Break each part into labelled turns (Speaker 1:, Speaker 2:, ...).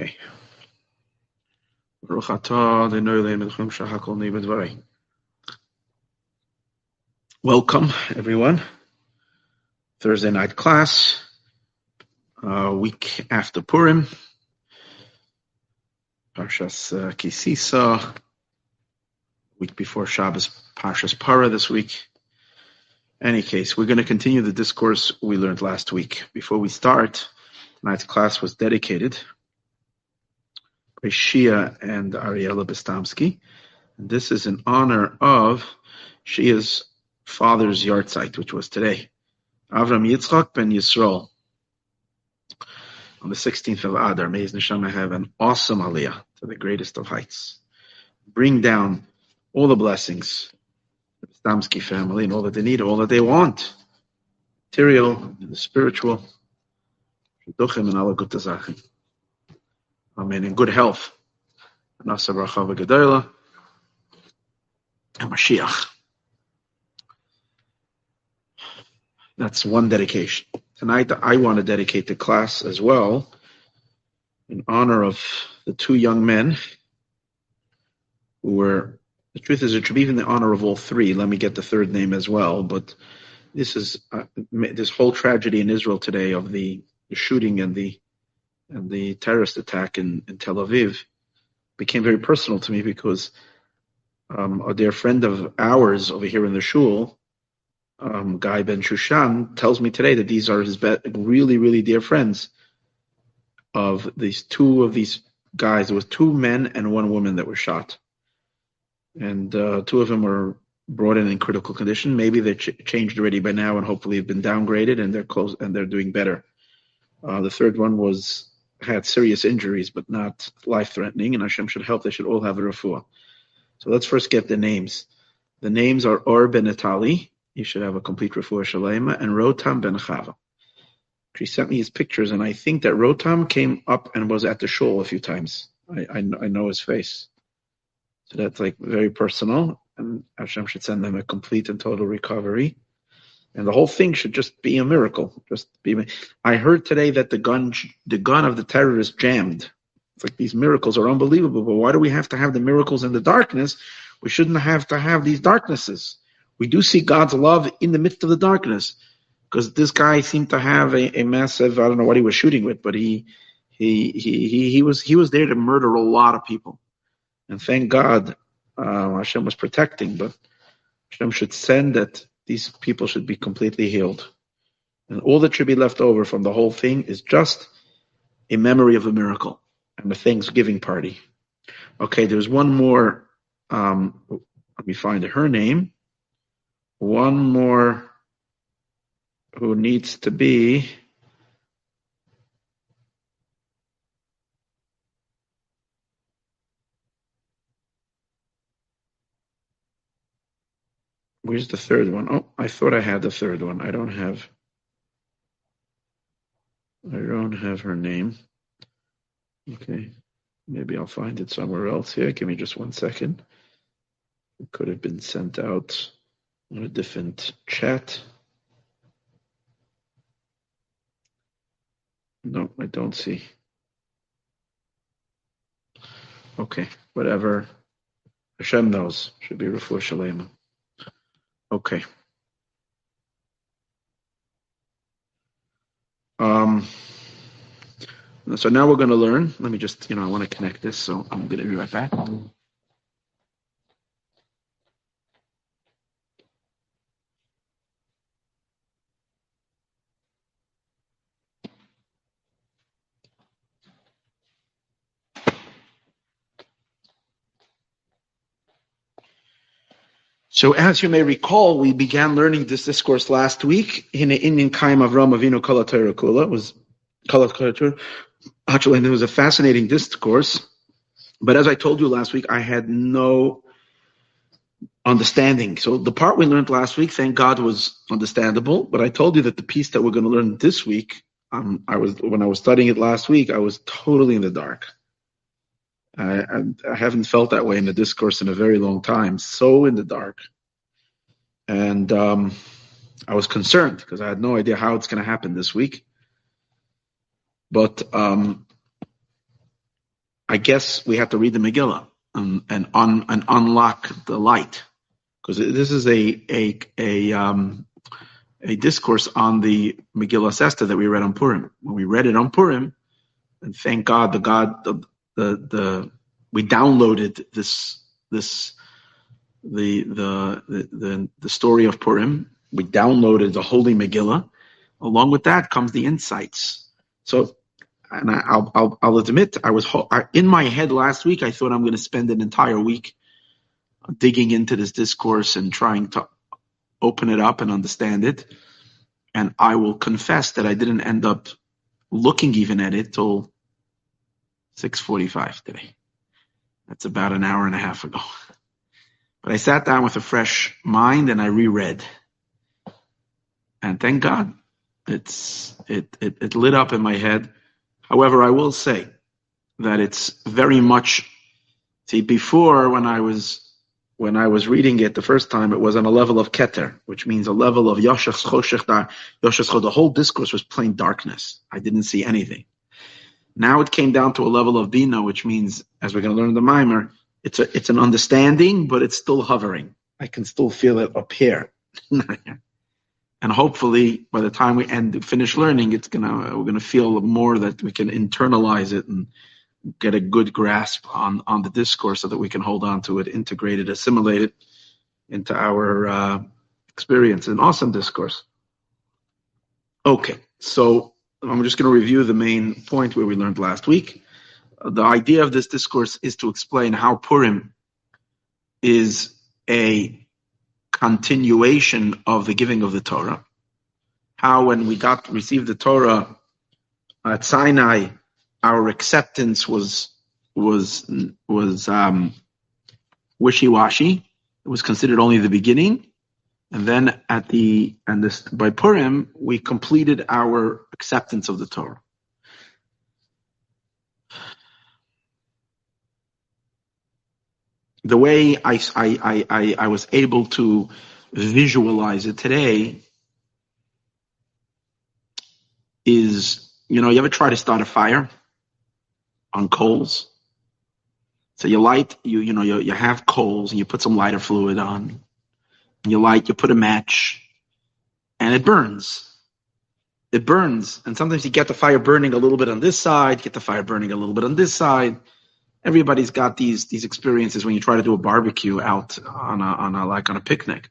Speaker 1: Okay. Welcome, everyone. Thursday night class, uh, week after Purim, Parshas uh, Ki Sisa, week before Shabbos, Parshas Para this week. Any case, we're going to continue the discourse we learned last week. Before we start, tonight's class was dedicated Shia and Ariella Bestamsky. And this is in honor of Shia's father's yahrzeit, which was today. Avram Yitzchak ben Yisrael. On the 16th of Adar, may his neshama have an awesome aliyah to the greatest of heights. Bring down all the blessings the Stamsky family and all that they need, all that they want. Material, and the spiritual. Amen. In good health. Nasa Rachava Gedola. And Mashiach. That's one dedication. Tonight I want to dedicate the class as well in honor of the two young men who were the truth is, it should be in the honor of all three. Let me get the third name as well. But this is uh, this whole tragedy in Israel today of the, the shooting and the and the terrorist attack in, in Tel Aviv became very personal to me because um, a dear friend of ours over here in the shul, um, Guy Ben Shushan, tells me today that these are his be- really, really dear friends of these two of these guys. There was two men and one woman that were shot and uh, two of them were brought in in critical condition. Maybe they're ch- changed already by now, and hopefully have been downgraded, and they're close and they're doing better. Uh, the third one was had serious injuries, but not life-threatening, and Hashem should help. They should all have a refuah. So let's first get the names. The names are Or ben. You should have a complete refuah shalema, and Rotem ben Chava. She sent me his pictures, and I think that Rotem came up and was at the shul a few times. I, I, I know his face. So that's like very personal, and Hashem should send them a complete and total recovery. And the whole thing should just be a miracle. Just be. I heard today that the gun, the gun of the terrorist jammed. It's like these miracles are unbelievable. But why do we have to have the miracles in the darkness? We shouldn't have to have these darknesses. We do see God's love in the midst of the darkness, because this guy seemed to have a, a massive. I don't know what he was shooting with, but he, he, he, he, he was he was there to murder a lot of people. And thank God uh, Hashem was protecting, but Hashem should send that these people should be completely healed. And all that should be left over from the whole thing is just a memory of a miracle and a Thanksgiving party. Okay, there's one more. Um, let me find her name. One more who needs to be Where's the third one? Oh, I thought I had the third one. I don't have. I don't have her name. Okay, maybe I'll find it somewhere else here. Give me just one second. It could have been sent out on a different chat. No, I don't see. Okay, whatever. Hashem knows. Should be Refuah Shalema. Okay. Um, so now we're going to learn. Let me just, you know, I want to connect this, so I'm going to be right back. So as you may recall, we began learning this discourse last week in the Indian Kaim of Ram Avinu Kalatera Kula. Was Kalatera. Actually, and it was a fascinating discourse. But as I told you last week, I had no understanding. So the part we learned last week, thank God, was understandable. But I told you that the piece that we're going to learn this week, um, I was when I was studying it last week, I was totally in the dark. I, I, haven't felt that way in the discourse in a very long time. So in the dark, and um, I was concerned because I had no idea how it's going to happen this week. But um, I guess we have to read the Megillah and and, un, and unlock the light because this is a a a um a discourse on the Megillah Esther that we read on Purim. When we read it on Purim, and thank God the God the the, the we downloaded this this the, the the the story of Purim. We downloaded the Holy Megillah. Along with that comes the insights. So, and I, will I'll I'll admit I was in my head last week. I thought I'm going to spend an entire week digging into this discourse and trying to open it up and understand it. And I will confess that I didn't end up looking even at it till 6:45 today. That's about an hour and a half ago. But I sat down with a fresh mind and I reread. And thank God, it's it, it it lit up in my head. However, I will say that it's very much see before when I was when I was reading it the first time, it was on a level of keter, which means a level of yashas choshech yashas The whole discourse was plain darkness. I didn't see anything. Now it came down to a level of bina, which means, as we're going to learn in the maamar, it's a it's an understanding, but it's still hovering. I can still feel it up here. and hopefully by the time we end finish learning, it's gonna we're gonna feel more that we can internalize it and get a good grasp on on the discourse so that we can hold on to it, integrate it, assimilate it into our uh, experience. An awesome discourse. Okay, so I'm just going to review the main point where we learned last week the idea of this discourse is to explain how Purim is a continuation of the giving of the Torah. How when we got received the Torah at Sinai, our acceptance was was was um, wishy-washy. It was considered only the beginning, and then at the and this by Purim we completed our acceptance of the Torah. the way I, I, I, I was able to visualize it today is, you know, you ever try to start a fire on coals? So you light, you, you know, you, you have coals and you put some lighter fluid on. You light, you put a match and it burns. It burns. And sometimes you get the fire burning a little bit on this side, get the fire burning a little bit on this side everybody's got these these experiences when you try to do a barbecue out on a on a like on a picnic.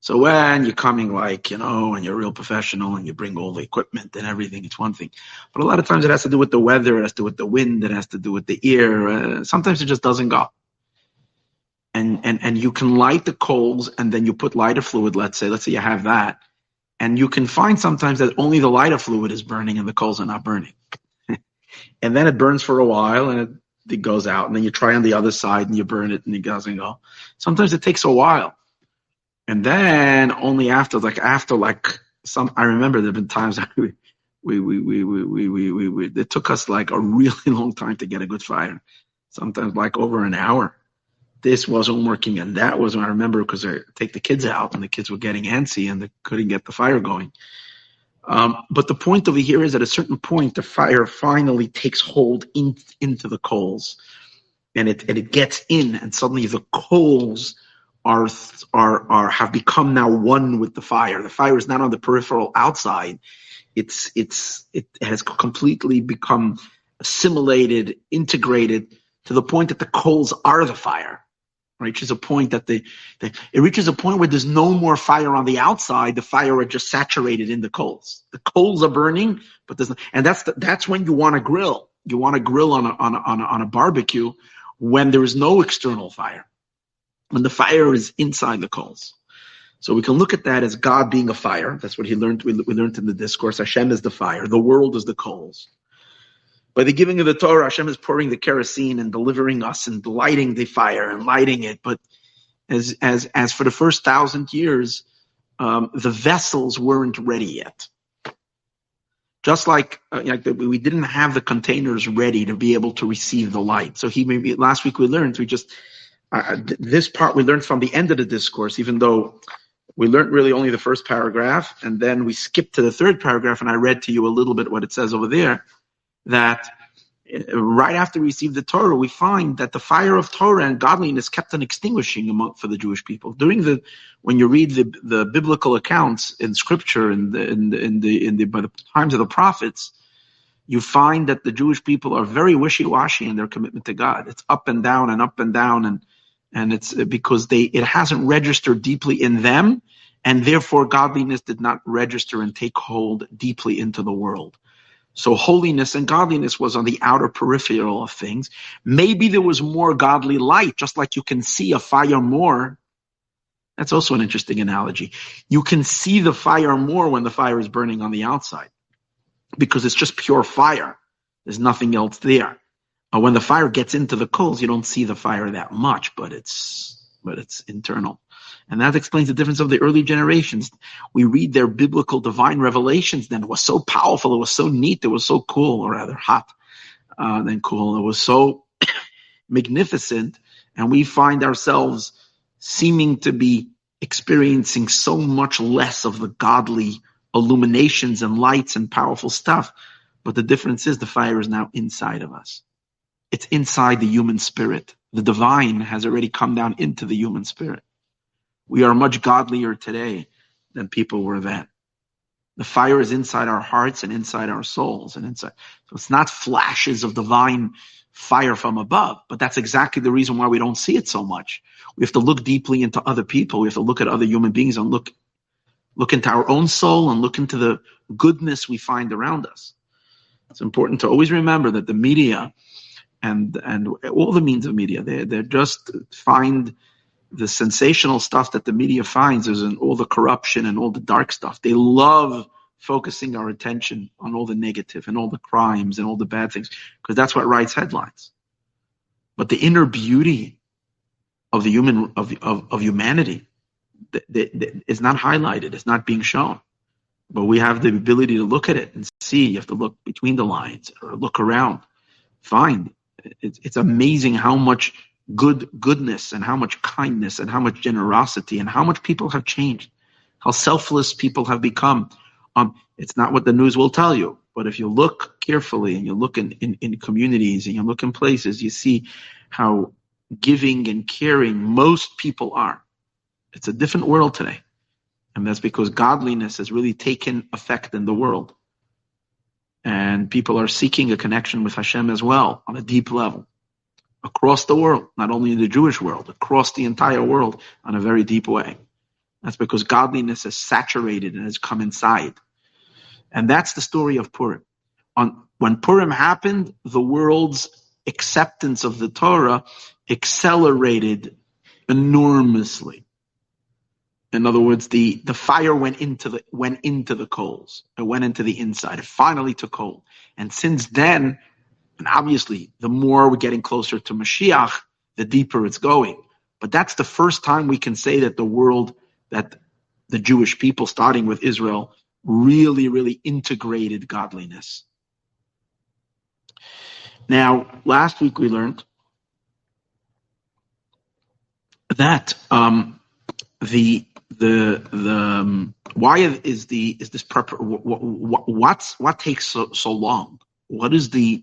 Speaker 1: So when you're coming like you know and you're real professional and you bring all the equipment and everything, it's one thing. But a lot of times it has to do with the weather, it has to do with the wind, it has to do with the ear. Uh, sometimes it just doesn't go. And and and you can light the coals and then you put lighter fluid. Let's say let's say you have that, and you can find sometimes that only the lighter fluid is burning and the coals are not burning. and then it burns for a while and it it goes out, and then you try on the other side and you burn it and it doesn't go. Sometimes it takes a while, and then only after like after like some. I remember there've been times we we we we we we we, we it took us like a really long time to get a good fire. Sometimes like over an hour. This wasn't working and that wasn't. I remember because I take the kids out and the kids were getting antsy and they couldn't get the fire going. Um, but the point over here is at a certain point, the fire finally takes hold in, into the coals, and it and it gets in, and suddenly the coals are are are have become now one with the fire. The fire is not on the peripheral outside; it's it's it has completely become assimilated, integrated to the point that the coals are the fire reaches a point that the, the, it reaches a point where there's no more fire on the outside. The fire are just saturated in the coals. The coals are burning, but there's and that's the, that's when you want to grill. You want to grill on a, on a, on a, on a barbecue when there is no external fire, when the fire is inside the coals. So we can look at that as God being a fire. That's what he learned. We, we learned in the discourse. Hashem is the fire. The world is the coals. By the giving of the Torah, Hashem is pouring the kerosene and delivering us and lighting the fire and lighting it. But as as as for the first thousand years, um, the vessels weren't ready yet. Just like, uh, like the, we didn't have the containers ready to be able to receive the light. So he maybe last week we learned we just uh, this part we learned from the end of the discourse, even though we learned really only the first paragraph, and then we skipped to the third paragraph, and I read to you a little bit what it says over there that uh, right after we received the Torah, we find that the fire of Torah and godliness kept on extinguishing among, for the Jewish people. During the, when you read the, the biblical accounts in scripture in the, in the, in the, in the, by the times of the prophets, you find that the Jewish people are very wishy-washy in their commitment to God. It's up and down and up and down and, and it's uh, because they, it hasn't registered deeply in them and therefore godliness did not register and take hold deeply into the world. So holiness and godliness was on the outer peripheral of things. Maybe there was more godly light, just like you can see a fire more. That's also an interesting analogy. You can see the fire more when the fire is burning on the outside because it's just pure fire. There's nothing else there. Uh, when the fire gets into the coals, you don't see the fire that much, but it's but it's internal. And that explains the difference of the early generations. We read their biblical divine revelations then. It was so powerful. It was so neat. It was so cool, or rather hot uh, than cool. It was so magnificent. And we find ourselves seeming to be experiencing so much less of the godly illuminations and lights and powerful stuff. But the difference is the fire is now inside of us. It's inside the human spirit. The divine has already come down into the human spirit. We are much godlier today than people were then. The fire is inside our hearts and inside our souls and inside. So it's not flashes of divine fire from above, but that's exactly the reason why we don't see it so much. We have to look deeply into other people. We have to look at other human beings and look, look into our own soul and look into the goodness we find around us. It's important to always remember that the media and, and all the means of media, they, they're just find the sensational stuff that the media finds is in all the corruption and all the dark stuff. They love focusing our attention on all the negative and all the crimes and all the bad things because that's what writes headlines. But the inner beauty of the human of of, of humanity is not highlighted. It's not being shown. But we have the ability to look at it and see. You have to look between the lines or look around. Find. It's, it's amazing how much good goodness and how much kindness and how much generosity and how much people have changed, how selfless people have become. Um, it's not what the news will tell you, but if you look carefully and you look in, in, in communities and you look in places, you see how giving and caring most people are. It's a different world today. And that's because godliness has really taken effect in the world. And people are seeking a connection with Hashem as well on a deep level across the world, not only in the Jewish world, across the entire world on a very deep way. That's because godliness has saturated and has come inside. And that's the story of Purim. On, when Purim happened, the world's acceptance of the Torah accelerated enormously. In other words, the, the fire went into the went into the coals. It went into the inside. It finally took hold. And since then, and obviously, the more we're getting closer to Mashiach, the deeper it's going. But that's the first time we can say that the world, that the Jewish people, starting with Israel, really, really integrated godliness. Now, last week we learned that um, the the the um, why is the is this prep what, what, what takes so, so long? What is the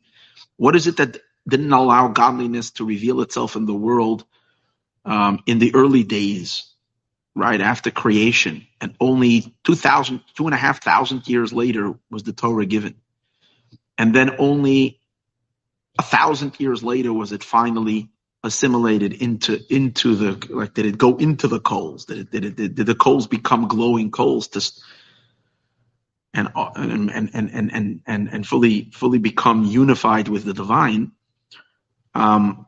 Speaker 1: what is it that didn't allow godliness to reveal itself in the world um, in the early days, right after creation, and only 2,000, two and a half thousand years later was the Torah given, and then only a thousand years later was it finally assimilated into into the like did it go into the coals? Did it did it did, did the coals become glowing coals to and and and and and and, and fully fully become unified with the divine, um,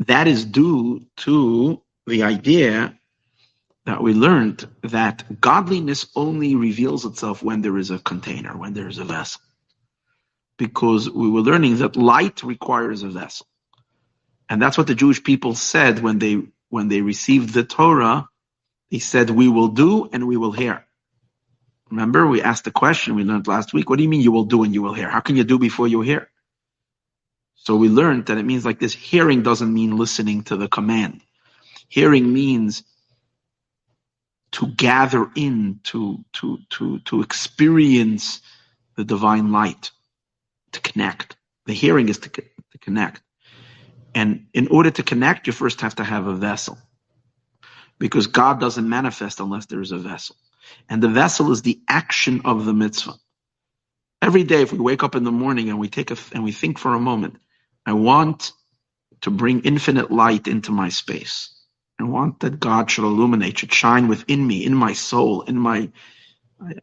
Speaker 1: that is due to the idea that we learned that godliness only reveals itself when there is a container, when there is a vessel. Because we were learning that light requires a vessel. And that's what the Jewish people said when they when they received the Torah he said, we will do and we will hear. Remember, we asked the question we learned last week. What do you mean you will do and you will hear? How can you do before you hear? So we learned that it means like this. Hearing doesn't mean listening to the command. Hearing means to gather in, to, to, to, to experience the divine light. to connect. The hearing is to, to connect. And in order to connect, you first have to have a vessel. Because God doesn't manifest unless there is a vessel. And the vessel is the action of the mitzvah. Every day, if we wake up in the morning and we take a, and we think for a moment, I want to bring infinite light into my space. I want that God should illuminate, should shine within me, in my soul, in my,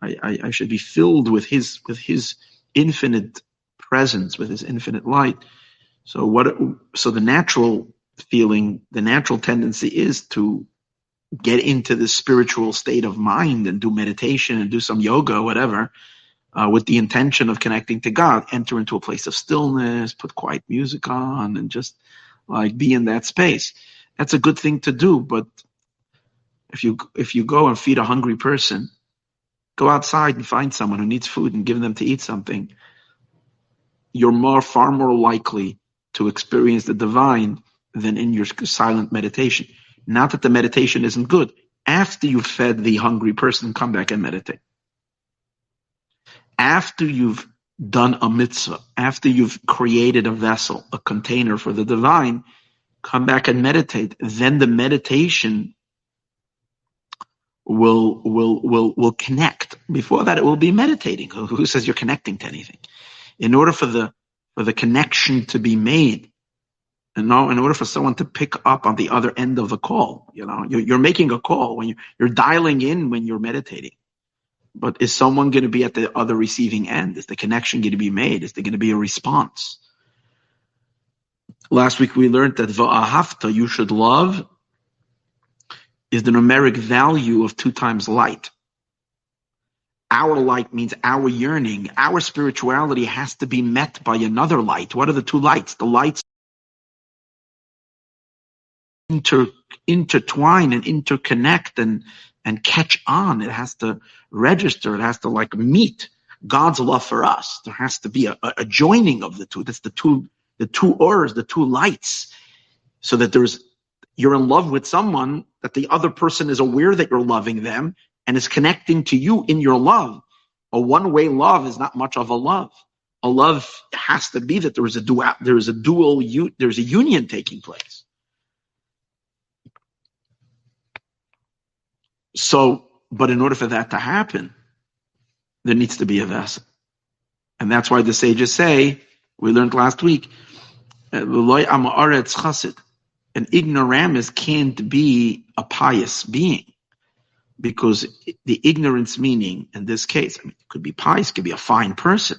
Speaker 1: I, I, I should be filled with His, with His infinite presence, with His infinite light. So what? So the natural feeling, the natural tendency is to get into the spiritual state of mind and do meditation and do some yoga, whatever, uh, with the intention of connecting to God. Enter into a place of stillness, put quiet music on, and just like be in that space. That's a good thing to do, but if you if you go and feed a hungry person, go outside and find someone who needs food and give them to eat something. You're more far more likely to experience the divine than in your silent meditation. Not that the meditation isn't good. After you've fed the hungry person, come back and meditate. After you've done a mitzvah, after you've created a vessel, a container for the divine, come back and meditate. Then the meditation will will will will connect. Before that, it will be meditating. Who says you're connecting to anything? In order for the for the connection to be made. Now, in order for someone to pick up on the other end of the call, you know, you're, you're making a call when you, you're dialing in when you're meditating. But is someone going to be at the other receiving end? Is the connection going to be made? Is there going to be a response? Last week we learned that va'ahavta, you should love, is the numeric value of two times light. Our light means our yearning. Our spirituality has to be met by another light. What are the two lights? The lights intertwine and interconnect and, and catch on. It has to register. It has to like meet God's love for us. There has to be a, a joining of the two. That's the two, the two ors, the two lights. So that there's, you're in love with someone that the other person is aware that you're loving them and is connecting to you in your love. A one-way love is not much of a love. A love has to be that there is a dual, there is a dual, there's a union taking place. So, but in order for that to happen, there needs to be a vessel. And that's why the sages say, we learned last week, an ignoramus can't be a pious being because the ignorance meaning in this case, I mean, it could be pious, could be a fine person,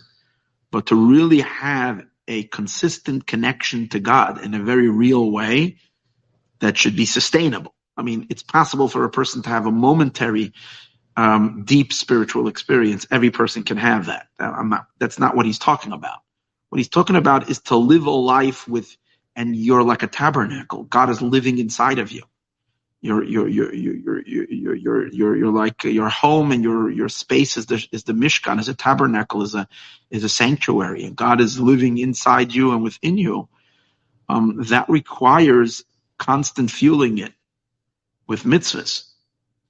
Speaker 1: but to really have a consistent connection to God in a very real way that should be sustainable. I mean, it's possible for a person to have a momentary, um, deep spiritual experience. Every person can have that. Not, that's not what he's talking about. What he's talking about is to live a life with, and you're like a tabernacle. God is living inside of you. You're, you're, you're, you're, you're, you're, you're, you're like your home and your, your space is the, is the Mishkan, is a tabernacle, is a, is a sanctuary. And God is living inside you and within you. Um, that requires constant fueling it with mitzvahs.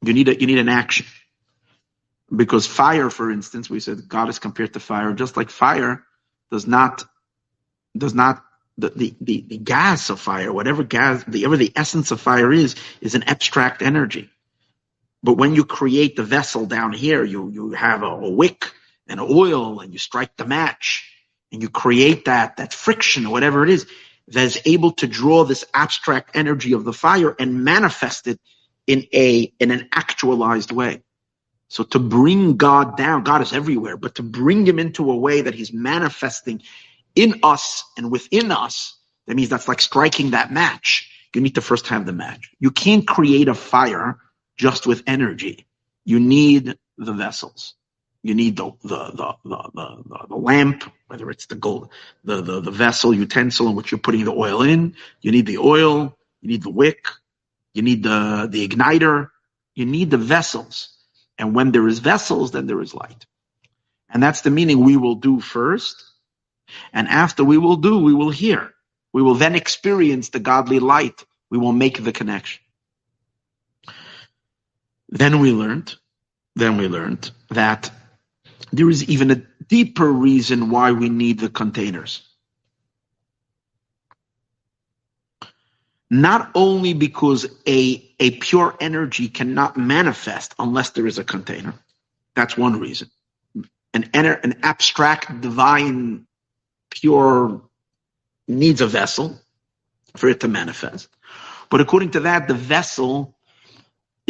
Speaker 1: You need a you need an action because fire, for instance, we said God is compared to fire, just like fire does not does not the, the, the, the gas of fire, whatever gas, whatever the essence of fire is, is an abstract energy. But when you create the vessel down here, you, you have a, a wick and oil and you strike the match and you create that, that friction or whatever it is that is able to draw this abstract energy of the fire and manifest it in a, in an actualized way. So to bring God down, God is everywhere, but to bring him into a way that he's manifesting in us and within us, that means that's like striking that match. You need to first have the match. You can't create a fire just with energy. You need the vessels. You need the the the the, the, the lamp, whether it's the gold, the, the the vessel utensil in which you're putting the oil in. You need the oil. You need the wick. You need the the igniter. You need the vessels. And when there is vessels, then there is light. And that's the meaning we will do first and after we will do, we will hear. We will then experience the godly light. We will make the connection. Then we learned, then we learned that there is even a deeper reason why we need the containers. Not only because a, a pure energy cannot manifest unless there is a container. That's one reason. An, an abstract, divine, pure needs a vessel for it to manifest. But according to that, the vessel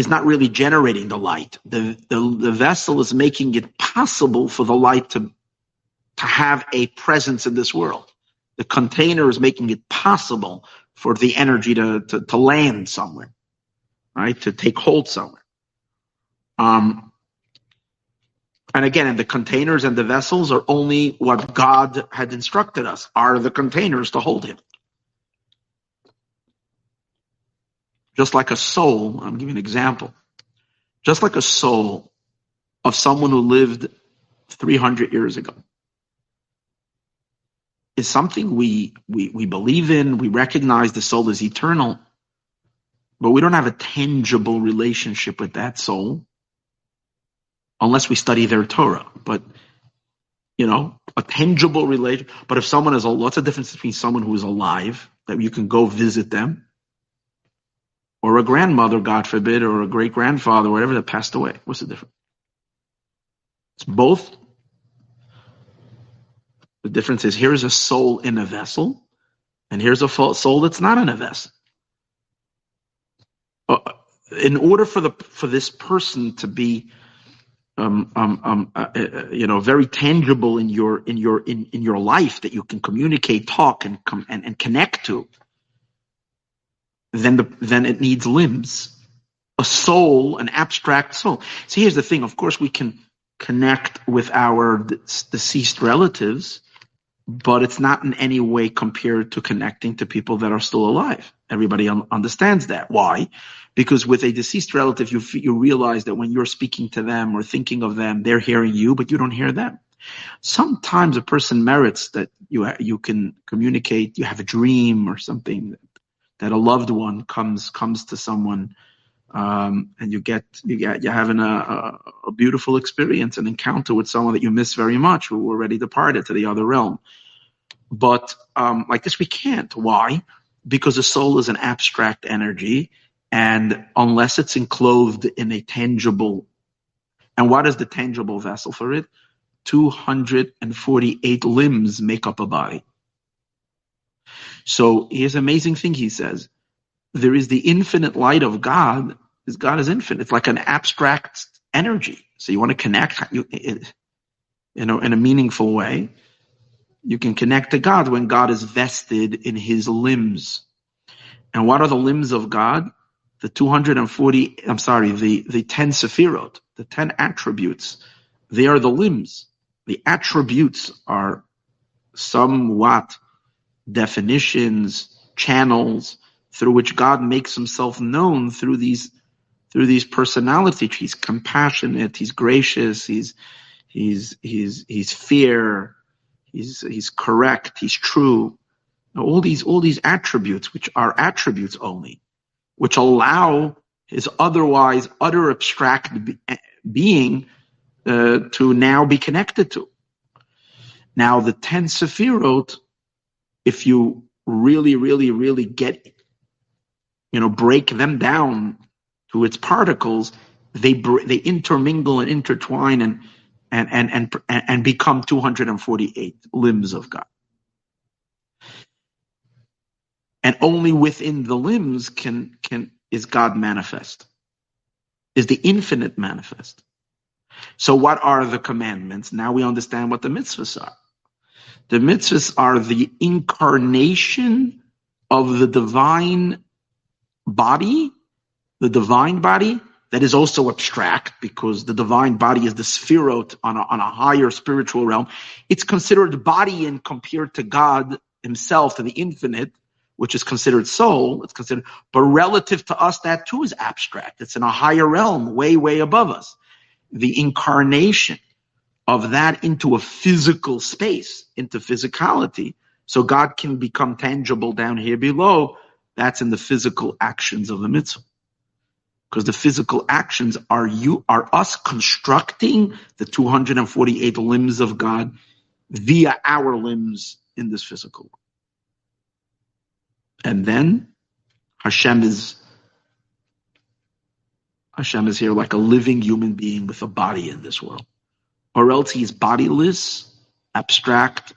Speaker 1: is not really generating the light. The, the, the vessel is making it possible for the light to, to have a presence in this world. The container is making it possible for the energy to, to, to land somewhere, right? To take hold somewhere. Um, and again, and the containers and the vessels are only what God had instructed us, are the containers to hold him. Just like a soul, I'm giving an example. Just like a soul of someone who lived 300 years ago is something we, we, we believe in. We recognize the soul is eternal, but we don't have a tangible relationship with that soul unless we study their Torah. But, you know, a tangible relation. But if someone is, what's the difference between someone who is alive, that you can go visit them, or a grandmother, God forbid, or a great grandfather, whatever that passed away. What's the difference? It's both. The difference is here's a soul in a vessel, and here's a soul that's not in a vessel. Uh, in order for the for this person to be, um, um, um, uh, uh, you know, very tangible in your in your in, in your life that you can communicate, talk, and come and, and connect to, then the then it needs limbs, a soul, an abstract soul. See, here's the thing. Of course, we can connect with our deceased relatives, but it's not in any way compared to connecting to people that are still alive. Everybody un- understands that. Why? Because with a deceased relative, you you realize that when you're speaking to them or thinking of them, they're hearing you, but you don't hear them. Sometimes a person merits that you you can communicate. You have a dream or something that a loved one comes comes to someone um, and you get you get you're having a, a, a, beautiful experience, an encounter with someone that you miss very much, who already departed to the other realm. But um, like this, we can't. Why? Because the soul is an abstract energy, and unless it's enclosed in a tangible, and what is the tangible vessel for it? 248 limbs make up a body. So here's an amazing thing he says. There is the infinite light of God. Is God is infinite. It's like an abstract energy. So you want to connect, you, you know, in a meaningful way. You can connect to God when God is vested in his limbs. And what are the limbs of God? The 240, I'm sorry, the, the 10 sephirot, the 10 attributes. They are the limbs. The attributes are somewhat definitions, channels through which God makes himself known through these through these personalities. He's compassionate, he's gracious, he's he's he's he's fair, he's he's correct, he's true. All these all these attributes, which are attributes only, which allow his otherwise utter abstract being uh, to now be connected to. Now the ten Sefirot if you really, really, really get, you know, break them down to its particles, they they intermingle and intertwine and and and and and become 248 limbs of God. And only within the limbs can can is God manifest. Is the infinite manifest. So what are the commandments? Now we understand what the mitzvahs are. The mitzvahs are the incarnation of the divine body, the divine body that is also abstract because the divine body is the sphirot on a, on a higher spiritual realm. It's considered body and compared to God himself, to the infinite, which is considered soul. It's considered, but relative to us, that too is abstract. It's in a higher realm, way, way above us. The incarnation of that into a physical space, into physicality, so God can become tangible down here below. That's in the physical actions of the mitzvah. because the physical actions are you are us constructing the 248 limbs of God via our limbs in this physical world. And then Hashem is Hashem is here like a living human being with a body in this world. Or else he's bodiless, abstract,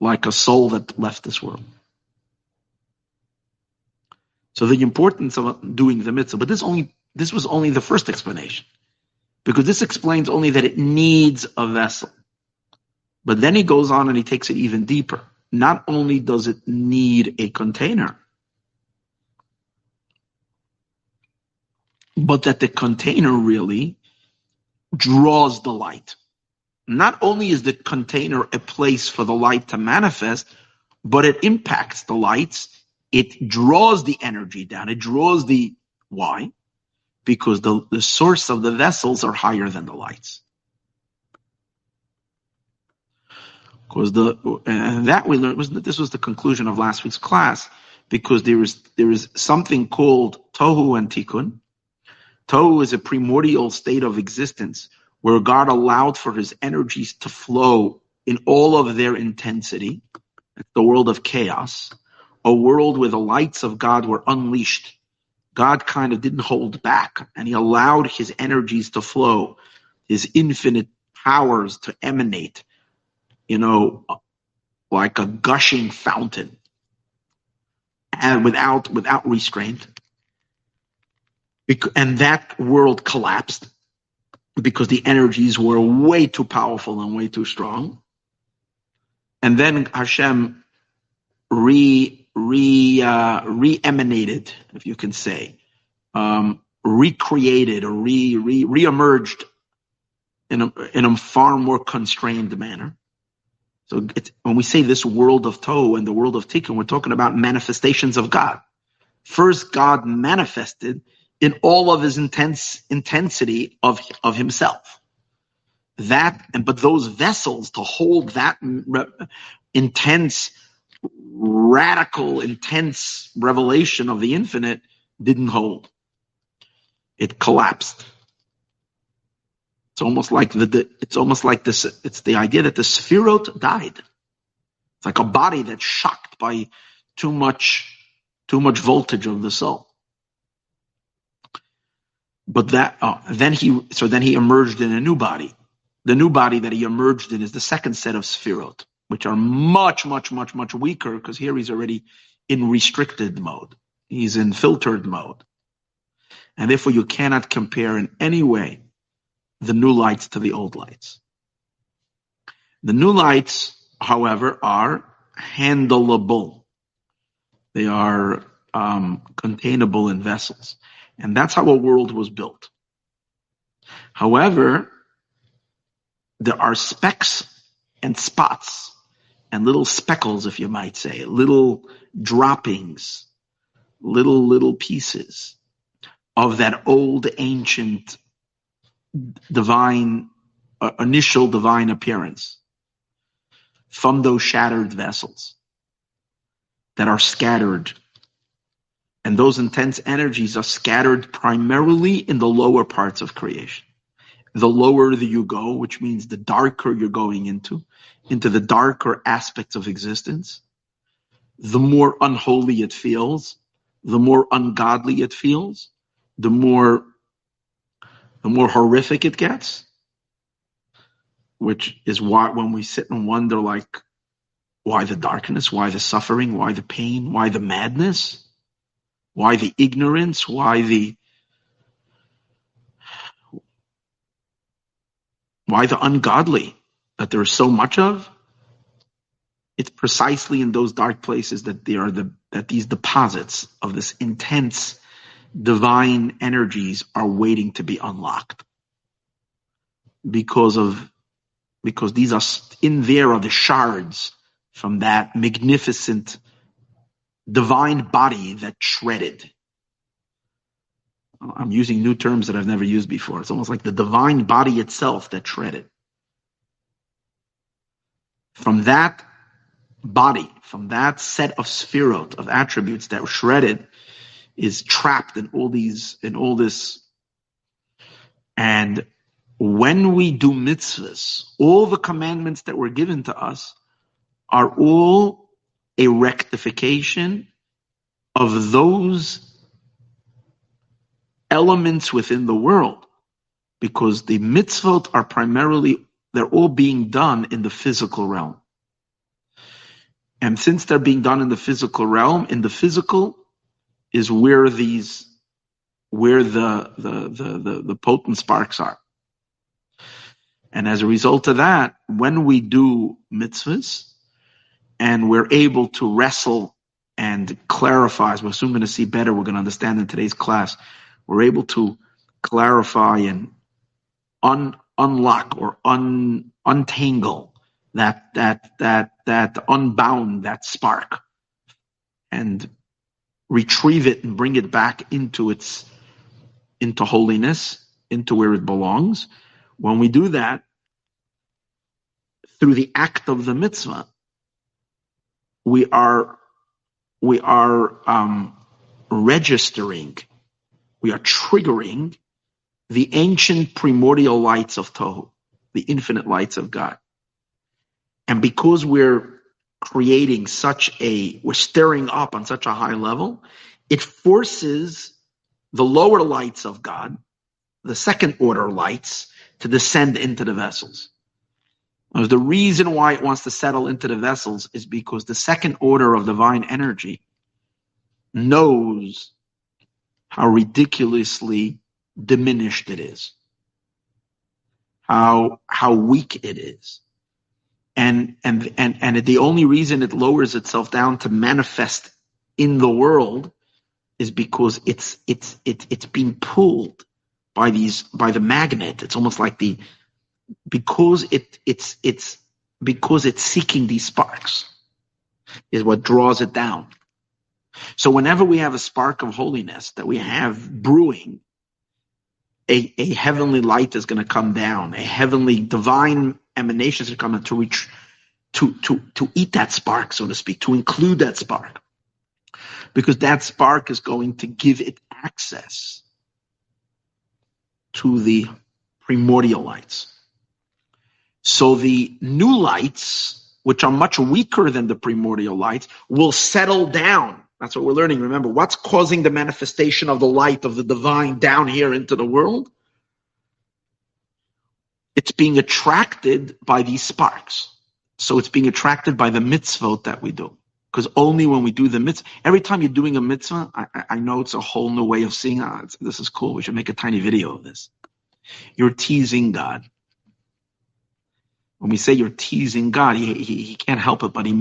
Speaker 1: like a soul that left this world. So the importance of doing the mitzvah, but this only this was only the first explanation, because this explains only that it needs a vessel. But then he goes on and he takes it even deeper. Not only does it need a container, but that the container really draws the light. Not only is the container a place for the light to manifest, but it impacts the lights. It draws the energy down. It draws the why? Because the, the source of the vessels are higher than the lights. Because the and that we learned was this was the conclusion of last week's class, because there is there is something called tohu and tikkun. Tohu is a primordial state of existence where God allowed for his energies to flow in all of their intensity, the world of chaos, a world where the lights of God were unleashed. God kind of didn't hold back and he allowed his energies to flow, his infinite powers to emanate, you know, like a gushing fountain and without, without restraint. And that world collapsed because the energies were way too powerful and way too strong. And then Hashem re re uh, re-emanated, if you can say, um, recreated or re re re-emerged in a in a far more constrained manner. So when we say this world of Tohu and the world of Tikkun, we're talking about manifestations of God. First, God manifested in all of his intense intensity of of himself. That and but those vessels to hold that re- intense, radical, intense revelation of the infinite didn't hold. It collapsed. It's almost like the, the it's almost like this. It's the idea that the sphirot died. It's like a body that's shocked by too much too much voltage of the soul. But that uh, then he so then he emerged in a new body. The new body that he emerged in is the second set of sphirot, which are much, much, much, much weaker because here he's already in restricted mode. He's in filtered mode. And therefore you cannot compare in any way the new lights to the old lights. The new lights, however, are handleable. They are um, containable in vessels. And that's how a world was built. However, there are specks and spots and little speckles, if you might say, little droppings, little, little pieces of that old ancient divine, uh, initial divine appearance from those shattered vessels that are scattered and those intense energies are scattered primarily in the lower parts of creation. The lower that you go, which means the darker you're going into, into the darker aspects of existence, the more unholy it feels, the more ungodly it feels, the more the more horrific it gets. Which is why when we sit and wonder like why the darkness, why the suffering, why the pain, why the madness? Why the ignorance? Why the why the ungodly that there is so much of? It's precisely in those dark places that there are the that these deposits of this intense divine energies are waiting to be unlocked because of because these are in there are the shards from that magnificent divine body that shredded. I'm using new terms that I've never used before. It's almost like the divine body itself that shredded. From that body, from that set of sphirot, of attributes that were shredded, is trapped in all these in all this. And when we do mitzvahs, all the commandments that were given to us are all a rectification of those elements within the world because the mitzvot are primarily they're all being done in the physical realm. And since they're being done in the physical realm in the physical is where these where the the the the, the potent sparks are. And as a result of that when we do mitzvahs and we're able to wrestle and clarify as we're soon going to see better we're going to understand in today's class we're able to clarify and un, unlock or un, untangle that that that that unbound that spark and retrieve it and bring it back into its into holiness into where it belongs. When we do that through the act of the mitzvah we are we are um, registering we are triggering the ancient primordial lights of Tohu, the infinite lights of God. And because we're creating such a, we're stirring up on such a high level, it forces the lower lights of God, the second order lights, to descend into the vessels. The reason why it wants to settle into the vessels is because the second order of divine energy knows how ridiculously diminished it is, how how weak it is, and and and and the only reason it lowers itself down to manifest in the world is because it's it's it's it's being pulled by these by the magnet. It's almost like the because it it's it's because it's seeking these sparks is what draws it down. So whenever we have a spark of holiness that we have brewing, a, a heavenly light is going to come down, a heavenly divine emanation is going to come to reach, to, to, to eat that spark, so to speak, to include that spark. Because that spark is going to give it access to the primordial lights. So the new lights, which are much weaker than the primordial lights, will settle down that's what we're learning. Remember, what's causing the manifestation of the light of the divine down here into the world? It's being attracted by these sparks. So it's being attracted by the mitzvot that we do. Because only when we do the mitzvah, every time you're doing a mitzvah, I, I know it's a whole new way of seeing. Ah, this is cool. We should make a tiny video of this. You're teasing God. When we say you're teasing God, he, he, he can't help it, but he,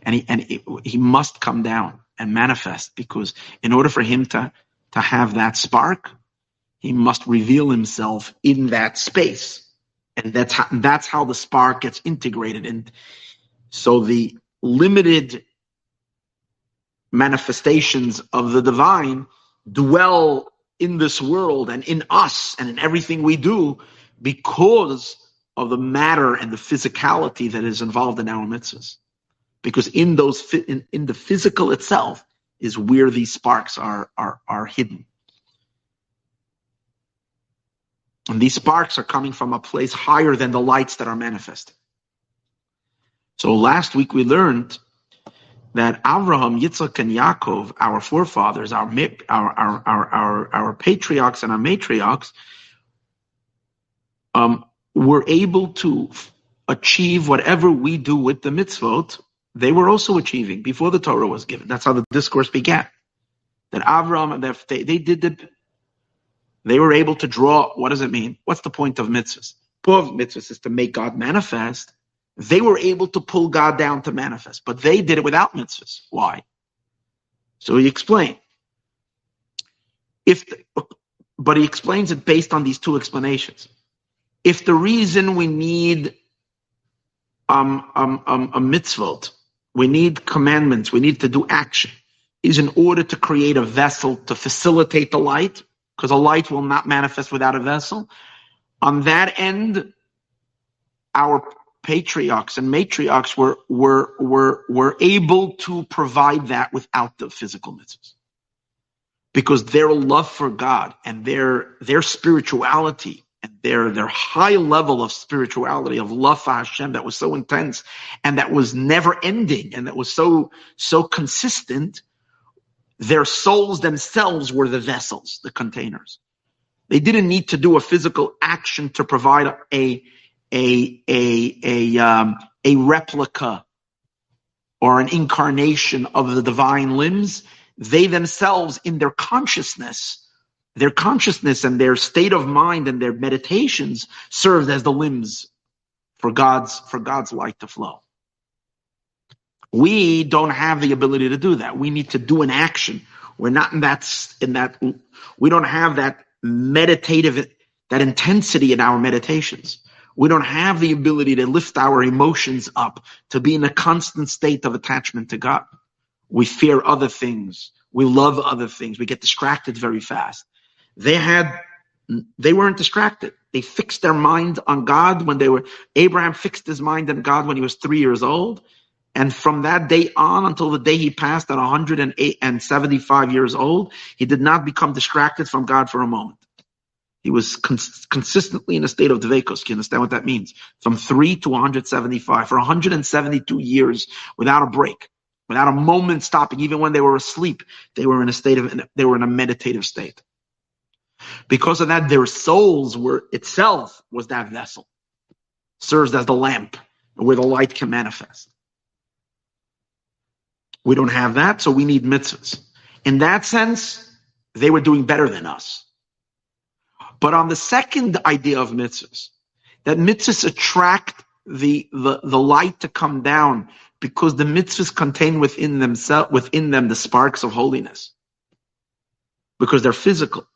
Speaker 1: and he, and he, must come down and manifest because in order for him to, to have that spark, he must reveal himself in that space. And that's how, that's how the spark gets integrated. And so the limited manifestations of the divine dwell in this world and in us and in everything we do because of the matter and the physicality that is involved in our mitzvahs because in those in, in the physical itself is where these sparks are are are hidden. And these sparks are coming from a place higher than the lights that are manifesting. So last week we learned that Abraham, Yitzchak, and Yaakov, our forefathers, our our our our our, our patriarchs and our matriarchs, um, were able to achieve whatever we do with the mitzvot they were also achieving before the Torah was given. That's how the discourse began. That Avram, and they, they did the, they were able to draw. What does it mean? What's the point of mitzvahs? Point of mitzvahs is to make God manifest. They were able to pull God down to manifest, but they did it without mitzvahs. Why? So he explained. If, the, but he explains it based on these two explanations. If the reason we need um, um, um, a mitzvot we need commandments. We need to do action. Is in order to create a vessel to facilitate the light, because a light will not manifest without a vessel. On that end, our patriarchs and matriarchs were were were were able to provide that without the physical mitzvahs. because their love for God and their their spirituality and their their high level of spirituality of love for Hashem that was so intense and that was never ending and that was so so consistent, their souls themselves were the vessels, the containers. They didn't need to do a physical action to provide a a a a um, a replica or an incarnation of the divine limbs they themselves in their consciousness, their consciousness and their state of mind and their meditations served as the limbs for God's, for God's light to flow. We don't have the ability to do that. We need to do an action. We're not in that, in that, we don't have that meditative, that intensity in our meditations. We don't have the ability to lift our emotions up, to be in a constant state of attachment to God. We fear other things. We love other things. We get distracted very fast. They had, they weren't distracted. They fixed their mind on God when they were, Abraham fixed his mind on God when he was three years old. And from that day on until the day he passed at 108 and 75 years old, he did not become distracted from God for a moment. He was cons- consistently in a state of dveikos. You understand what that means? From three to 175 for 172 years without a break without a moment stopping, even when they were asleep, they were in a state of, they were in a meditative state. Because of that, their souls were itself was that vessel, serves as the lamp where the light can manifest. We don't have that, so we need mitzvahs. In that sense, they were doing better than us. But on the second idea of mitzvahs, that mitzvahs attract the, the, the light to come down because the mitzvahs contain within themselves, within them the sparks of holiness. Because they're physical.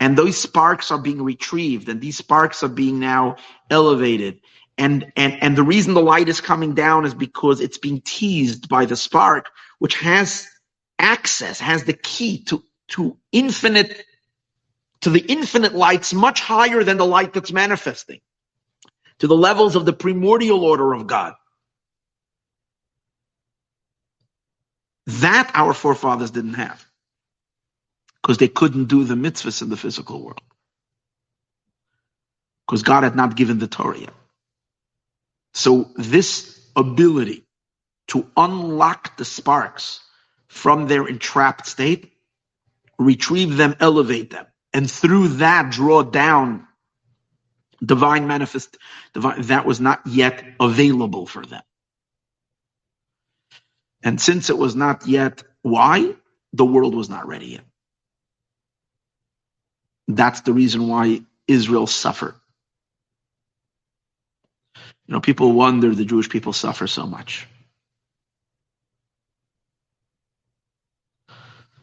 Speaker 1: And those sparks are being retrieved and these sparks are being now elevated. And, and, and the reason the light is coming down is because it's being teased by the spark, which has access, has the key to, to infinite, to the infinite lights much higher than the light that's manifesting, to the levels of the primordial order of God. That our forefathers didn't have because they couldn't do the mitzvahs in the physical world because God had not given the Torah yet. So this ability to unlock the sparks from their entrapped state, retrieve them, elevate them, and through that draw down divine manifest, divine, that was not yet available for them. And since it was not yet, why? The world was not ready yet. That's the reason why Israel suffered. You know, people wonder the Jewish people suffer so much.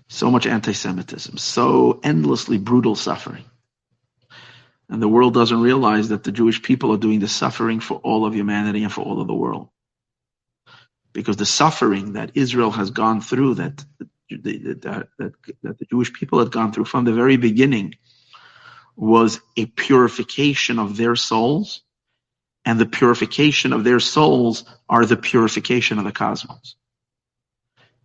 Speaker 1: So much anti Semitism, so endlessly brutal suffering. And the world doesn't realize that the Jewish people are doing the suffering for all of humanity and for all of the world because the suffering that Israel has gone through, that, that, that, that the Jewish people had gone through from the very beginning, was a purification of their souls, and the purification of their souls are the purification of the cosmos.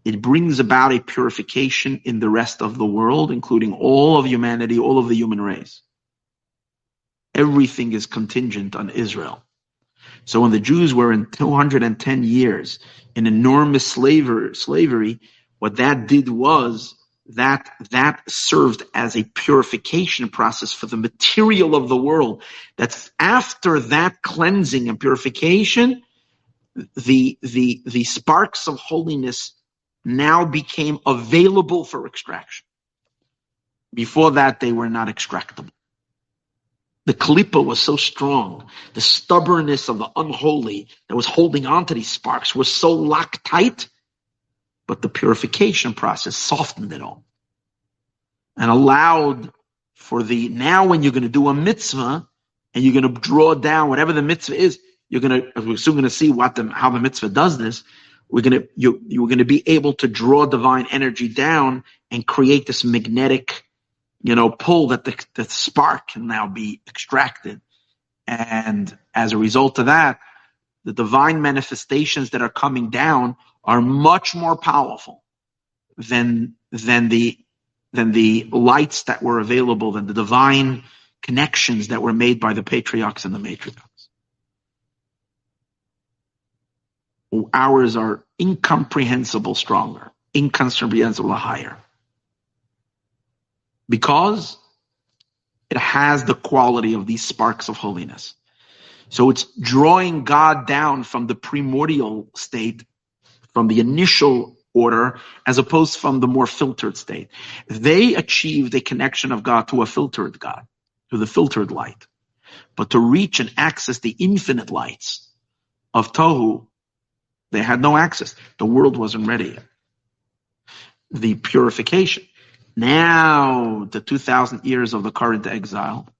Speaker 1: It brings about a purification in the rest of the world, including all of humanity, all of the human race. Everything is contingent on Israel. So when the Jews were in 210 years in enormous slavery, slavery, what that did was that that served as a purification process for the material of the world. That's after that cleansing and purification, the the the sparks of holiness now became available for extraction. Before that, they were not extractable. The klipa was so strong. The stubbornness of the unholy that was holding on to these sparks was so locked tight, but the purification process softened it all and allowed for the now when you're going to do a mitzvah and you're going to draw down whatever the mitzvah is, you're going to, we're soon going to see what the, how the mitzvah does this. We're going to, you, you're going to be able to draw divine energy down and create this magnetic you know, pull that the, the spark can now be extracted. And as a result of that, the divine manifestations that are coming down are much more powerful than, than the, than the lights that were available, than the divine connections that were made by the patriarchs and the matriarchs. Ours are incomprehensible stronger, incomprehensible higher. Because it has the quality of these sparks of holiness. So it's drawing God down from the primordial state, from the initial order, as opposed from the more filtered state. They achieved a connection of God to a filtered God, to the filtered light. But to reach and access the infinite lights of Tohu, they had no access. The world wasn't ready yet. The purification. Now, the 2,000 years of the current exile,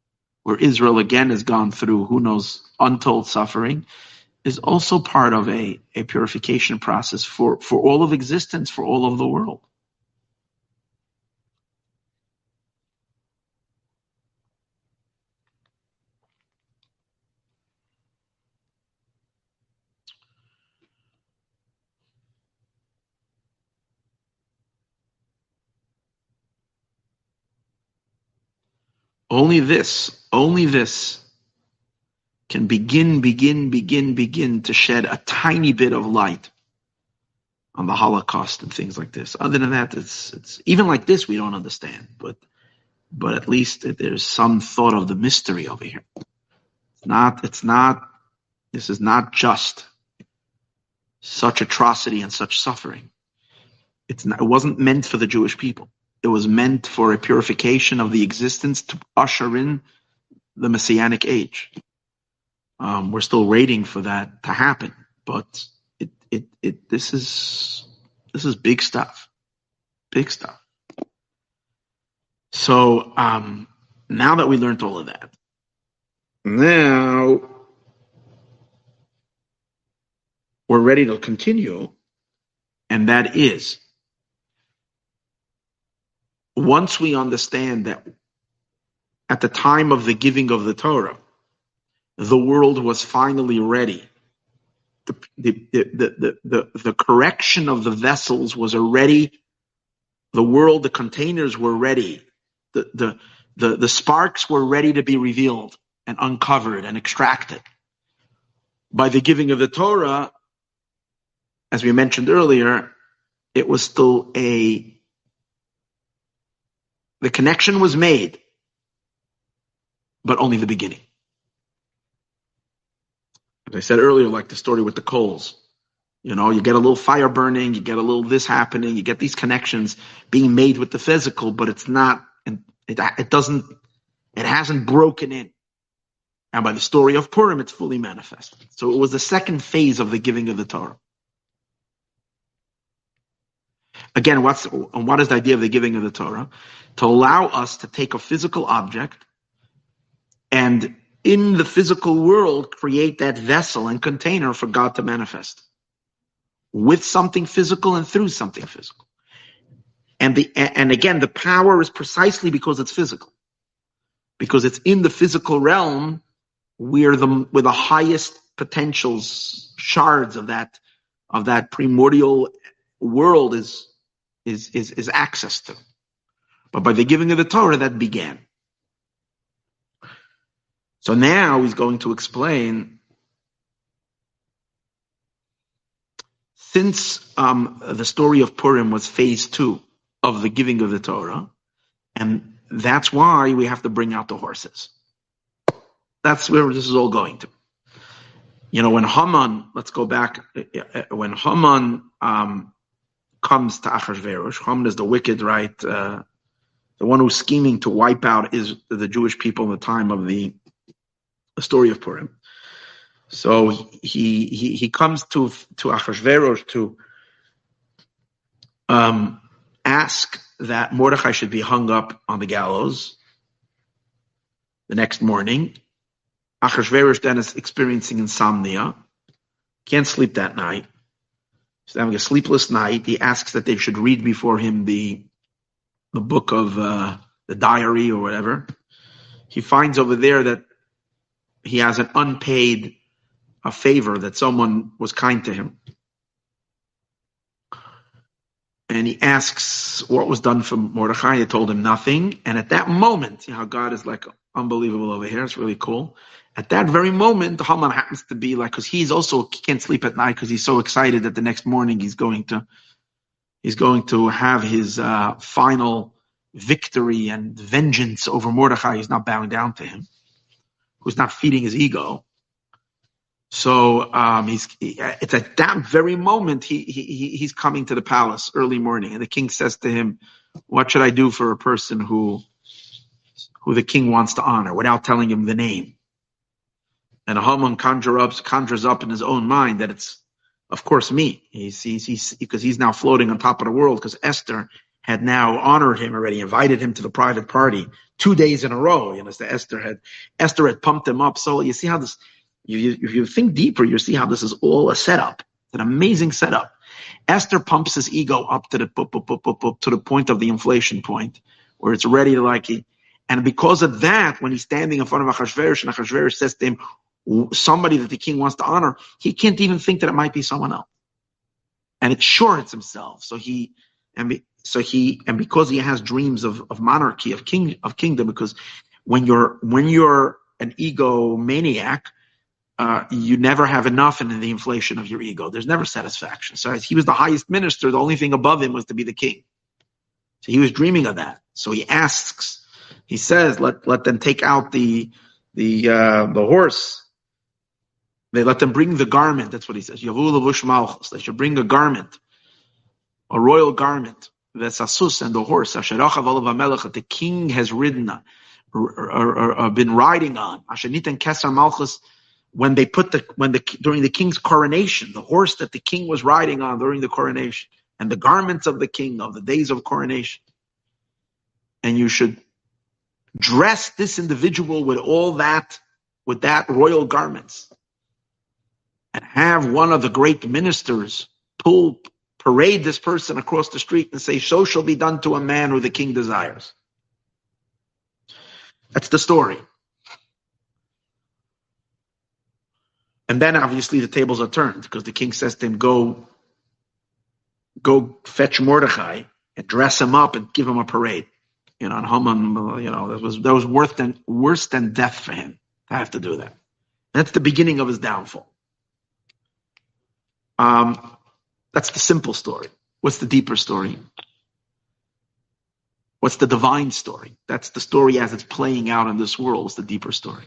Speaker 1: where Israel again has gone through who knows untold suffering, is also part of a, a purification process for, for all of existence, for all of the world. Only this, only this can begin, begin, begin, begin to shed a tiny bit of light on the Holocaust and things like this. Other than that, it's it's even like this we don't understand, but but at least there's some thought of the mystery over here. It's not it's not this is not just such atrocity and such suffering. It's not, it wasn't meant for the Jewish people. It was meant for a purification of the existence to usher in the messianic age. Um, we're still waiting for that to happen, but it, it, it, this is, this is big stuff. Big stuff. So, um, now that we learned all of that, now we're ready to continue, and that is once we understand that at the time of the giving of the Torah, the world was finally ready. The, the, the, the, the, correction of the vessels was already, the world, the containers were ready. The, the, the, the sparks were ready to be revealed and uncovered and extracted. By the giving of the Torah, as we mentioned earlier, it was still a, the connection was made, but only the beginning. As I said earlier, like the story with the coals. You know, you get a little fire burning, you get a little this happening, you get these connections being made with the physical, but it's not, it, it doesn't, it hasn't broken in. And by the story of Purim, it's fully manifested. So it was the second phase of the giving of the Torah. Again, what's and what is the idea of the giving of the Torah? To allow us to take a physical object and in the physical world create that vessel and container for God to manifest with something physical and through something physical. And the and again, the power is precisely because it's physical, because it's in the physical realm where the where the highest potentials shards of that of that primordial world is is is is access to. But by the giving of the Torah, that began. So now he's going to explain since um, the story of Purim was phase two of the giving of the Torah, and that's why we have to bring out the horses. That's where this is all going to. You know, when Haman, let's go back, when Haman um, comes to Achashverosh, Haman is the wicked, right? Uh, the one who's scheming to wipe out is the Jewish people in the time of the a story of Purim. So he he he comes to to Achashverosh to um, ask that Mordechai should be hung up on the gallows the next morning. Achashverosh then is experiencing insomnia, can't sleep that night. He's having a sleepless night. He asks that they should read before him the the book of uh, the diary or whatever. He finds over there that he has an unpaid a favor that someone was kind to him. and he asks what was done for Mordechai. He told him nothing. And at that moment, you know how God is like unbelievable over here. It's really cool. At that very moment, Haman happens to be like, because he's also can't sleep at night because he's so excited that the next morning he's going to he's going to have his uh, final victory and vengeance over Mordechai. He's not bowing down to him, who's not feeding his ego. So um, he's he, it's at that very moment he, he he's coming to the palace early morning, and the king says to him, "What should I do for a person who who the king wants to honor?" Without telling him the name. And Haman conjure up, conjures up in his own mind that it's, of course, me. He sees he's because he's now floating on top of the world because Esther had now honored him already, invited him to the private party two days in a row. You know, so Esther had Esther had pumped him up. So you see how this you, you, if you think deeper, you see how this is all a setup. An amazing setup. Esther pumps his ego up to the to the point of the inflation point, where it's ready to like. And because of that, when he's standing in front of Achashverosh, and Achashverosh says to him, somebody that the king wants to honor, he can't even think that it might be someone else. And it's sure it's himself. So he, and so he, and because he has dreams of, of monarchy, of king, of kingdom, because when you're, when you're an egomaniac, uh, you never have enough in the inflation of your ego. There's never satisfaction. So he was the highest minister. The only thing above him was to be the king. So he was dreaming of that. So he asks, he says, let, let them take out the, the, uh, the horse. They let them bring the garment. That's what he says. They should bring a garment, a royal garment. Vesasus and the horse. The king has ridden, or, or, or, been riding on. Ashenitan Kesar Malchus when they put the when the during the king's coronation, the horse that the king was riding on during the coronation, and the garments of the king of the days of coronation. And you should dress this individual with all that, with that royal garments, and have one of the great ministers pull parade this person across the street and say, "So shall be done to a man who the king desires." That's the story. And then obviously the tables are turned because the king says to him, go, go fetch Mordechai and dress him up and give him a parade. You know, and Haman, you know, that was, that was worse than, worse than death for him to have to do that. That's the beginning of his downfall. Um, that's the simple story. What's the deeper story? What's the divine story? That's the story as it's playing out in this world. What's the deeper story?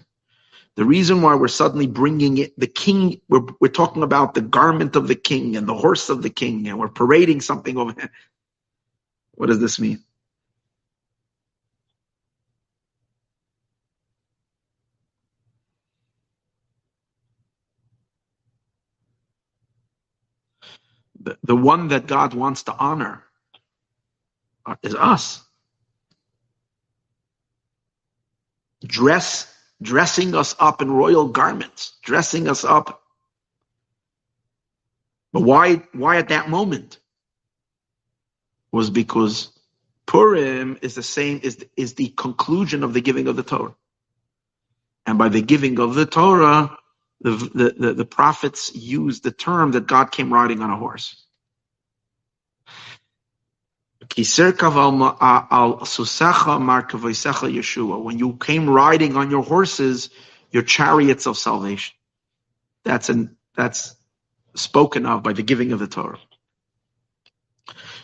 Speaker 1: The reason why we're suddenly bringing it, the king, we're, we're talking about the garment of the king and the horse of the king, and we're parading something over. What does this mean? The, the one that God wants to honor uh, is us. Dress dressing us up in royal garments, dressing us up. But why, why at that moment? Was because Purim is the same, is, is the conclusion of the giving of the Torah. And by the giving of the Torah, the, the, the, prophets used the term that God came riding on a horse. When you came riding on your horses, your chariots of salvation. That's an, that's spoken of by the giving of the Torah.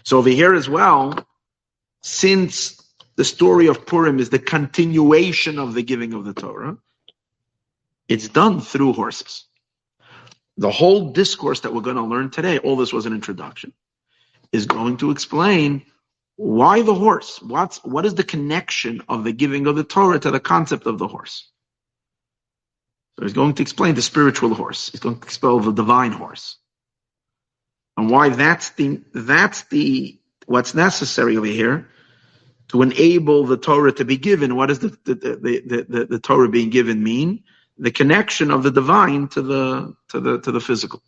Speaker 1: So over here as well, since the story of Purim is the continuation of the giving of the Torah, it's done through horses. The whole discourse that we're going to learn today, all this was an introduction, is going to explain why the horse? What's what is the connection of the giving of the Torah to the concept of the horse? So he's going to explain the spiritual horse. He's going to explain the divine horse. And why that's the that's the what's necessary over here to enable the Torah to be given. What does the the, the, the, the Torah being given mean? The connection of the divine to the to the to the physical.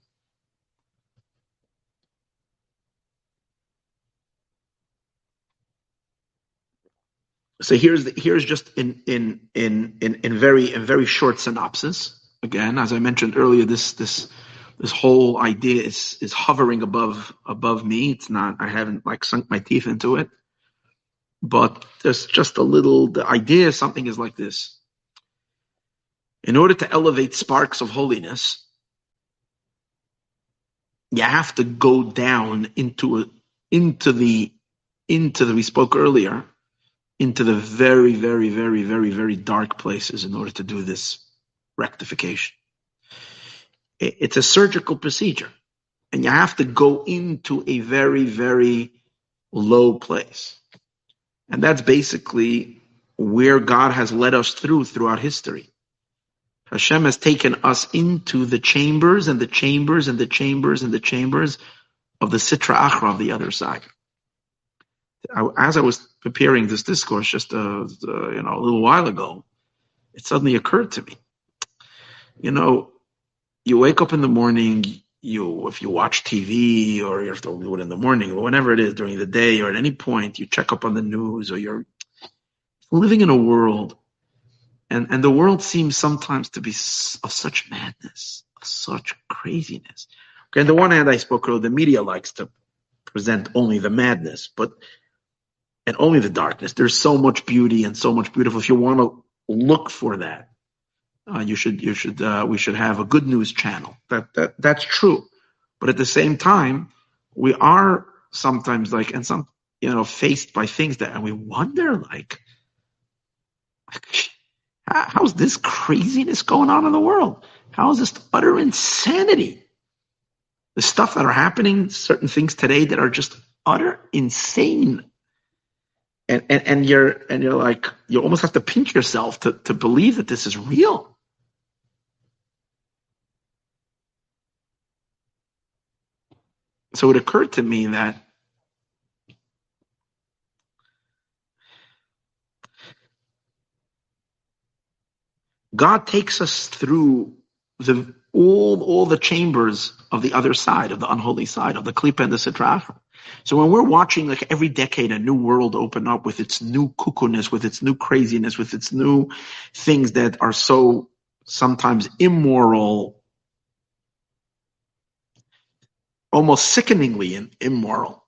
Speaker 1: So here's the, here's just in in in in in very in very short synopsis. Again, as I mentioned earlier, this this this whole idea is is hovering above above me. It's not. I haven't like sunk my teeth into it, but there's just a little. The idea something is like this. In order to elevate sparks of holiness, you have to go down into a, into the into the we spoke earlier into the very very very very very dark places in order to do this rectification. It's a surgical procedure and you have to go into a very very low place. And that's basically where god has led us through throughout history Hashem has taken us into the chambers and the chambers and the chambers and the chambers of the Sitra Achra of the other side. As I was preparing this discourse just a, uh, uh, you know a little while ago, it suddenly occurred to me. You know, you wake up in the morning, you if you watch TV or you have to do it in the morning or whenever it is during the day or at any point, you check up on the news or you're living in a world and, and the world seems sometimes to be of such madness, of such craziness. Okay, on the one hand, I spoke earlier, the media likes to present only the madness, but and only the darkness. There's so much beauty and so much beautiful. If you want to look for that, uh, you should you should uh, we should have a good news channel. That that that's true, but at the same time, we are sometimes like and some you know faced by things that and we wonder like How's this craziness going on in the world? How is this utter insanity? The stuff that are happening, certain things today that are just utter insane. And, and, and you're, and you're like, you almost have to pinch yourself to, to believe that this is real. So it occurred to me that God takes us through the all all the chambers of the other side, of the unholy side, of the Klippa and the Sitra. So when we're watching like every decade a new world open up with its new cuckoo-ness, with its new craziness, with its new things that are so sometimes immoral, almost sickeningly immoral.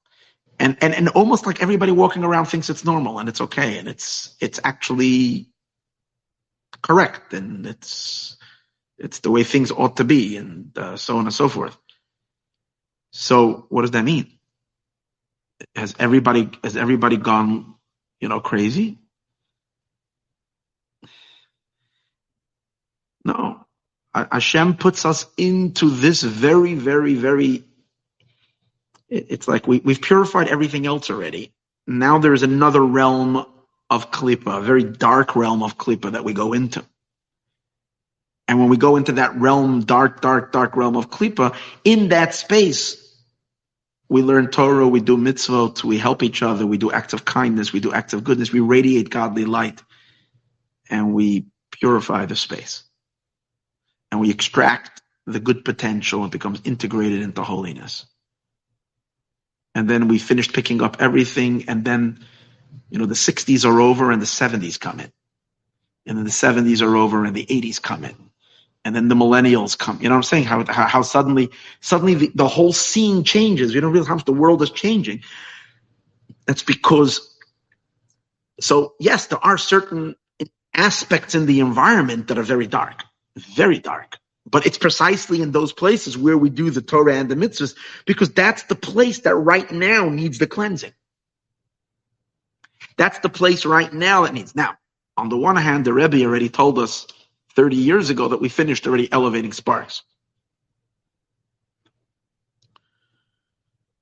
Speaker 1: And, and and almost like everybody walking around thinks it's normal and it's okay and it's it's actually correct and it's it's the way things ought to be and uh, so on and so forth. So what does that mean? Has everybody has everybody gone, you know, crazy? No. Hashem puts us into this very, very, very. It's like we, we've purified everything else already. Now there's another realm of Klippa, a very dark realm of Klippa that we go into. And when we go into that realm, dark, dark, dark realm of Klippa, in that space, we learn Torah, we do mitzvot, we help each other, we do acts of kindness, we do acts of goodness, we radiate godly light, and we purify the space. And we extract the good potential and becomes integrated into holiness. And then we finish picking up everything, and then you know, the 60s are over and the 70s come in. And then the 70s are over and the 80s come in. And then the millennials come. You know what I'm saying? How, how, how suddenly, suddenly the, the whole scene changes. You don't realize how much the world is changing. That's because, so yes, there are certain aspects in the environment that are very dark, very dark. But it's precisely in those places where we do the Torah and the mitzvahs because that's the place that right now needs the cleansing. That's the place right now it needs. Now, on the one hand, the Rebbe already told us 30 years ago that we finished already elevating sparks.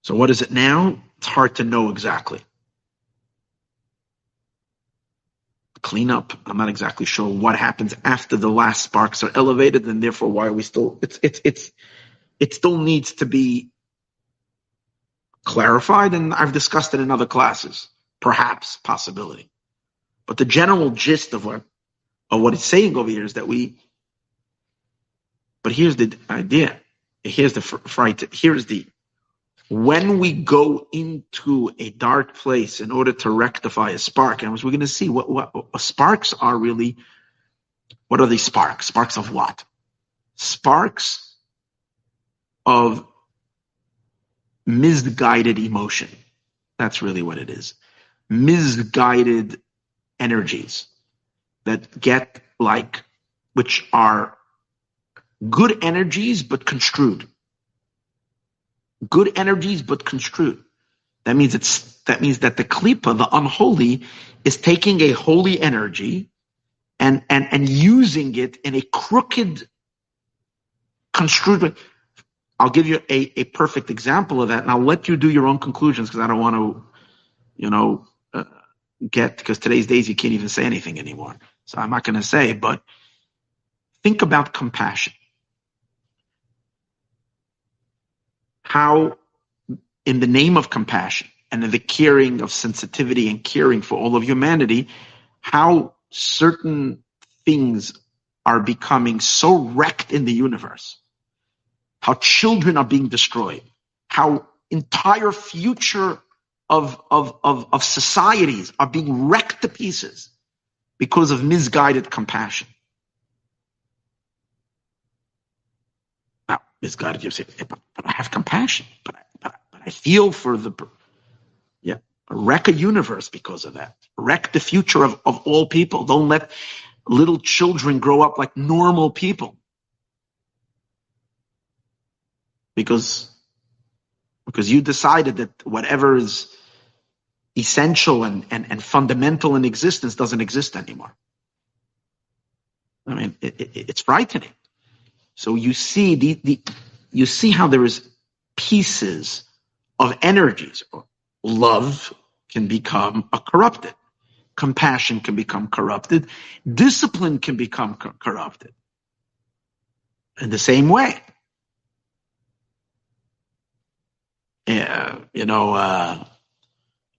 Speaker 1: So what is it now? It's hard to know exactly. Clean up. I'm not exactly sure what happens after the last sparks are elevated, and therefore why are we still it's it's it's it still needs to be clarified, and I've discussed it in other classes perhaps possibility. But the general gist of what of what it's saying over here is that we. But here's the idea. Here's the fright. Here's the when we go into a dark place in order to rectify a spark, and we're going to see what, what, what sparks are really. What are these sparks? Sparks of what? Sparks of misguided emotion. That's really what it is. Misguided energies that get like, which are good energies but construed. Good energies but construed. That means it's that means that the klipa, the unholy, is taking a holy energy and and and using it in a crooked, construed way. I'll give you a, a perfect example of that, and I'll let you do your own conclusions because I don't want to, you know, get because today's days you can't even say anything anymore. So I'm not going to say, but think about compassion. How, in the name of compassion and in the caring of sensitivity and caring for all of humanity, how certain things are becoming so wrecked in the universe, how children are being destroyed, how entire future of, of, of, of societies are being wrecked to pieces because of misguided compassion. Now, misguided, you say, but, but I have compassion, but I, but, but I feel for the, yeah, wreck a universe because of that. Wreck the future of, of all people. Don't let little children grow up like normal people. Because, because you decided that whatever is essential and, and, and fundamental in existence doesn't exist anymore. I mean, it, it, it's frightening. So you see the, the, you see how there is pieces of energies. Love can become corrupted. Compassion can become corrupted. Discipline can become co- corrupted. In the same way. Yeah, you know, uh,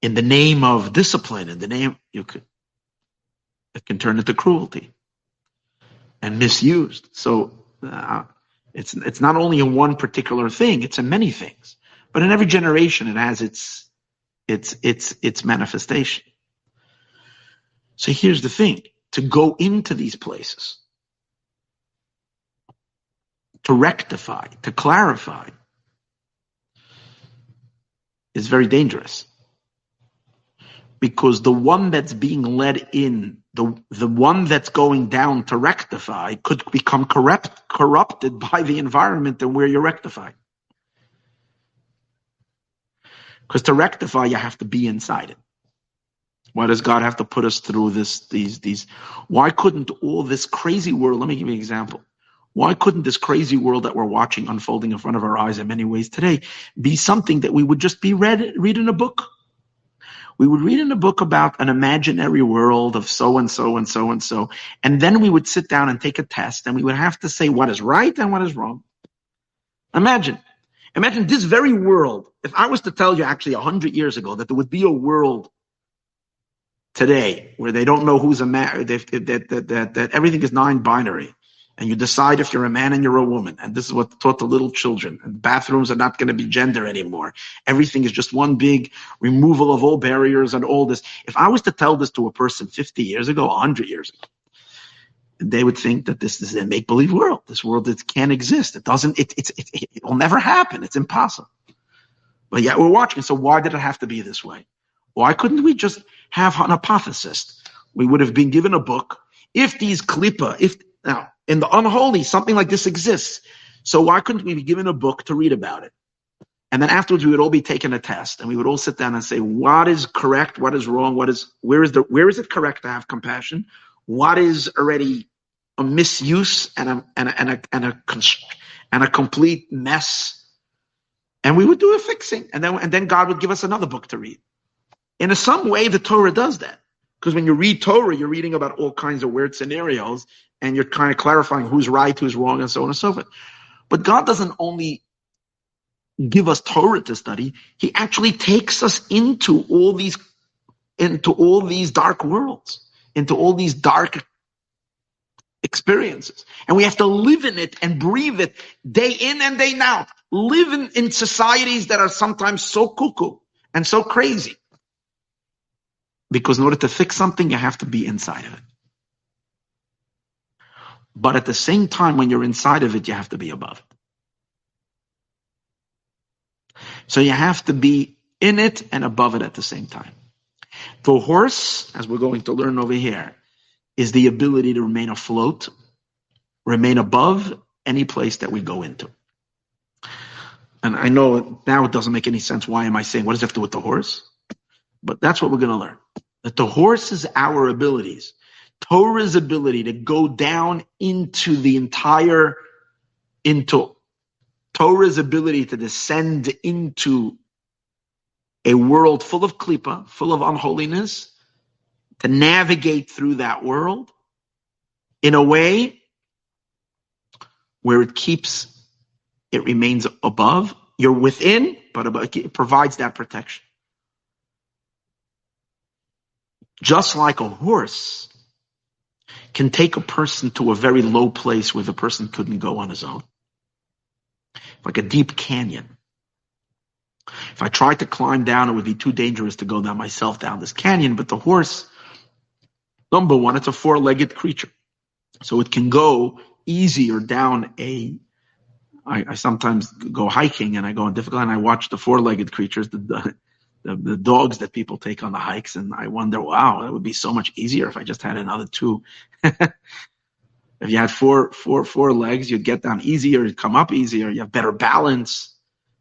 Speaker 1: in the name of discipline, in the name, you could, it can turn into cruelty and misused. So uh, it's it's not only in one particular thing; it's in many things. But in every generation, it has its its its its manifestation. So here's the thing: to go into these places, to rectify, to clarify, is very dangerous because the one that's being led in, the the one that's going down to rectify, could become corrupt corrupted by the environment and where you're rectifying. Because to rectify, you have to be inside it. Why does God have to put us through this? These these. Why couldn't all this crazy world? Let me give you an example. Why couldn't this crazy world that we're watching unfolding in front of our eyes in many ways today be something that we would just be read read in a book? we would read in a book about an imaginary world of so and so and so and so. And then we would sit down and take a test and we would have to say what is right and what is wrong. Imagine, imagine this very world. If I was to tell you actually a hundred years ago that there would be a world today where they don't know who's a man, that, that, that, that everything is nine binary and you decide if you're a man and you're a woman. And this is what taught the little children. And bathrooms are not going to be gender anymore. Everything is just one big removal of all barriers and all this. If I was to tell this to a person 50 years ago, 100 years ago, they would think that this is a make believe world. This world that can't exist. It doesn't, it, it, it, it will never happen. It's impossible. But yet we're watching. So why did it have to be this way? Why couldn't we just have an hypothesis? We would have been given a book. If these klipa, if now in the unholy, something like this exists. So why couldn't we be given a book to read about it? And then afterwards, we would all be taking a test, and we would all sit down and say, "What is correct? What is wrong? What is where is the where is it correct to have compassion? What is already a misuse and a and a and a and a, and a complete mess?" And we would do a fixing, and then and then God would give us another book to read. In some way, the Torah does that. Because when you read Torah, you're reading about all kinds of weird scenarios and you're kind of clarifying who's right, who's wrong, and so on and so forth. But God doesn't only give us Torah to study, He actually takes us into all these into all these dark worlds, into all these dark experiences. And we have to live in it and breathe it day in and day out. Live in, in societies that are sometimes so cuckoo and so crazy. Because in order to fix something, you have to be inside of it. But at the same time, when you're inside of it, you have to be above it. So you have to be in it and above it at the same time. The horse, as we're going to learn over here, is the ability to remain afloat, remain above any place that we go into. And I know now it doesn't make any sense. Why am I saying what does it have to do with the horse? But that's what we're going to learn. That the horse is our abilities. Torah's ability to go down into the entire, into Torah's ability to descend into a world full of klipa, full of unholiness, to navigate through that world in a way where it keeps, it remains above. You're within, but it provides that protection. Just like a horse can take a person to a very low place where the person couldn't go on his own. Like a deep canyon. If I tried to climb down, it would be too dangerous to go down myself down this canyon, but the horse, number one, it's a four-legged creature. So it can go easier down a I, I sometimes go hiking and I go on difficult and I watch the four-legged creatures, the, the the, the dogs that people take on the hikes, and I wonder, wow, it would be so much easier if I just had another two. if you had four, four, four legs, you'd get down easier, you'd come up easier, you have better balance,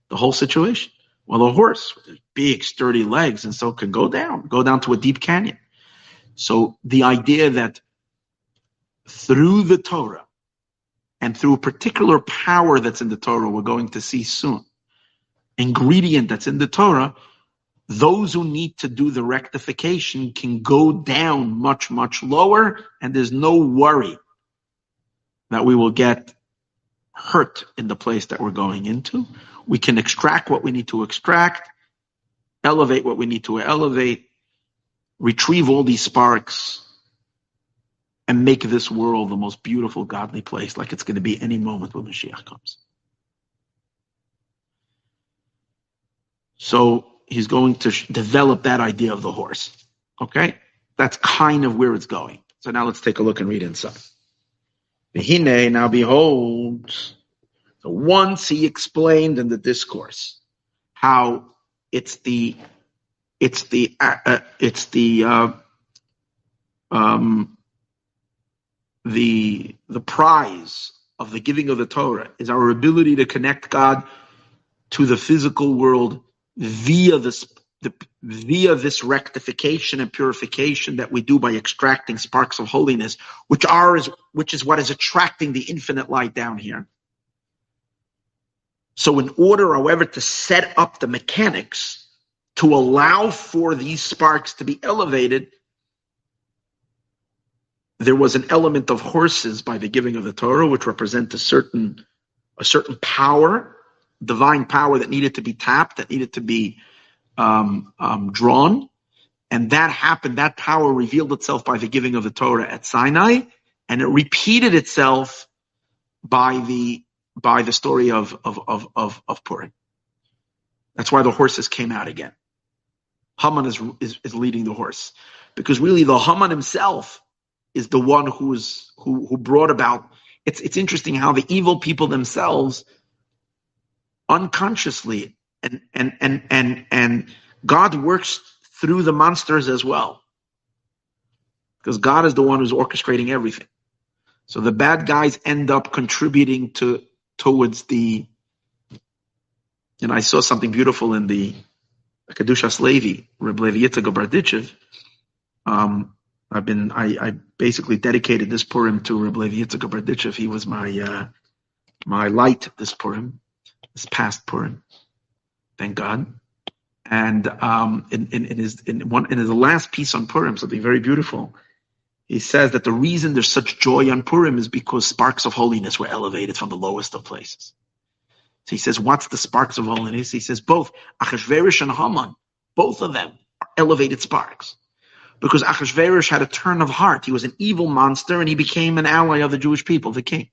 Speaker 1: the whole situation. Well, a horse with big, sturdy legs, and so can go down, go down to a deep canyon. So the idea that through the Torah and through a particular power that's in the Torah, we're going to see soon, ingredient that's in the Torah, those who need to do the rectification can go down much, much lower, and there's no worry that we will get hurt in the place that we're going into. We can extract what we need to extract, elevate what we need to elevate, retrieve all these sparks, and make this world the most beautiful, godly place like it's going to be any moment when Mashiach comes. So he's going to sh- develop that idea of the horse. Okay? That's kind of where it's going. So now let's take a look and read inside. Vihine, now behold, so once he explained in the discourse how it's the it's the uh, uh, it's the uh, um, the the prize of the giving of the Torah is our ability to connect God to the physical world via this the, via this rectification and purification that we do by extracting sparks of holiness, which are is which is what is attracting the infinite light down here. So, in order, however, to set up the mechanics to allow for these sparks to be elevated, there was an element of horses by the giving of the Torah, which represent a certain a certain power divine power that needed to be tapped, that needed to be um, um, drawn. And that happened, that power revealed itself by the giving of the Torah at Sinai, and it repeated itself by the by the story of of of of, of Purim. That's why the horses came out again. Haman is, is is leading the horse because really the Haman himself is the one who's who who brought about. It's it's interesting how the evil people themselves unconsciously and and and and and God works through the monsters as well. Because God is the one who's orchestrating everything. So the bad guys end up contributing to towards the and I saw something beautiful in the Kedushas Levi, Reb Levi Yitzchak. Um, I've been, I, I basically dedicated this Purim to Reb Levi Yitzchak. He was my, uh, my light this Purim this past Purim. Thank God. And um, in, in, in, his in one in his last piece on Purim, something very beautiful. He says that the reason there's such joy on Purim is because sparks of holiness were elevated from the lowest of places. So he says, what's the sparks of holiness? He says both Achashverosh and Haman, both of them are elevated sparks. Because Achashverosh had a turn of heart. He was an evil monster and he became an ally of the Jewish people, the king.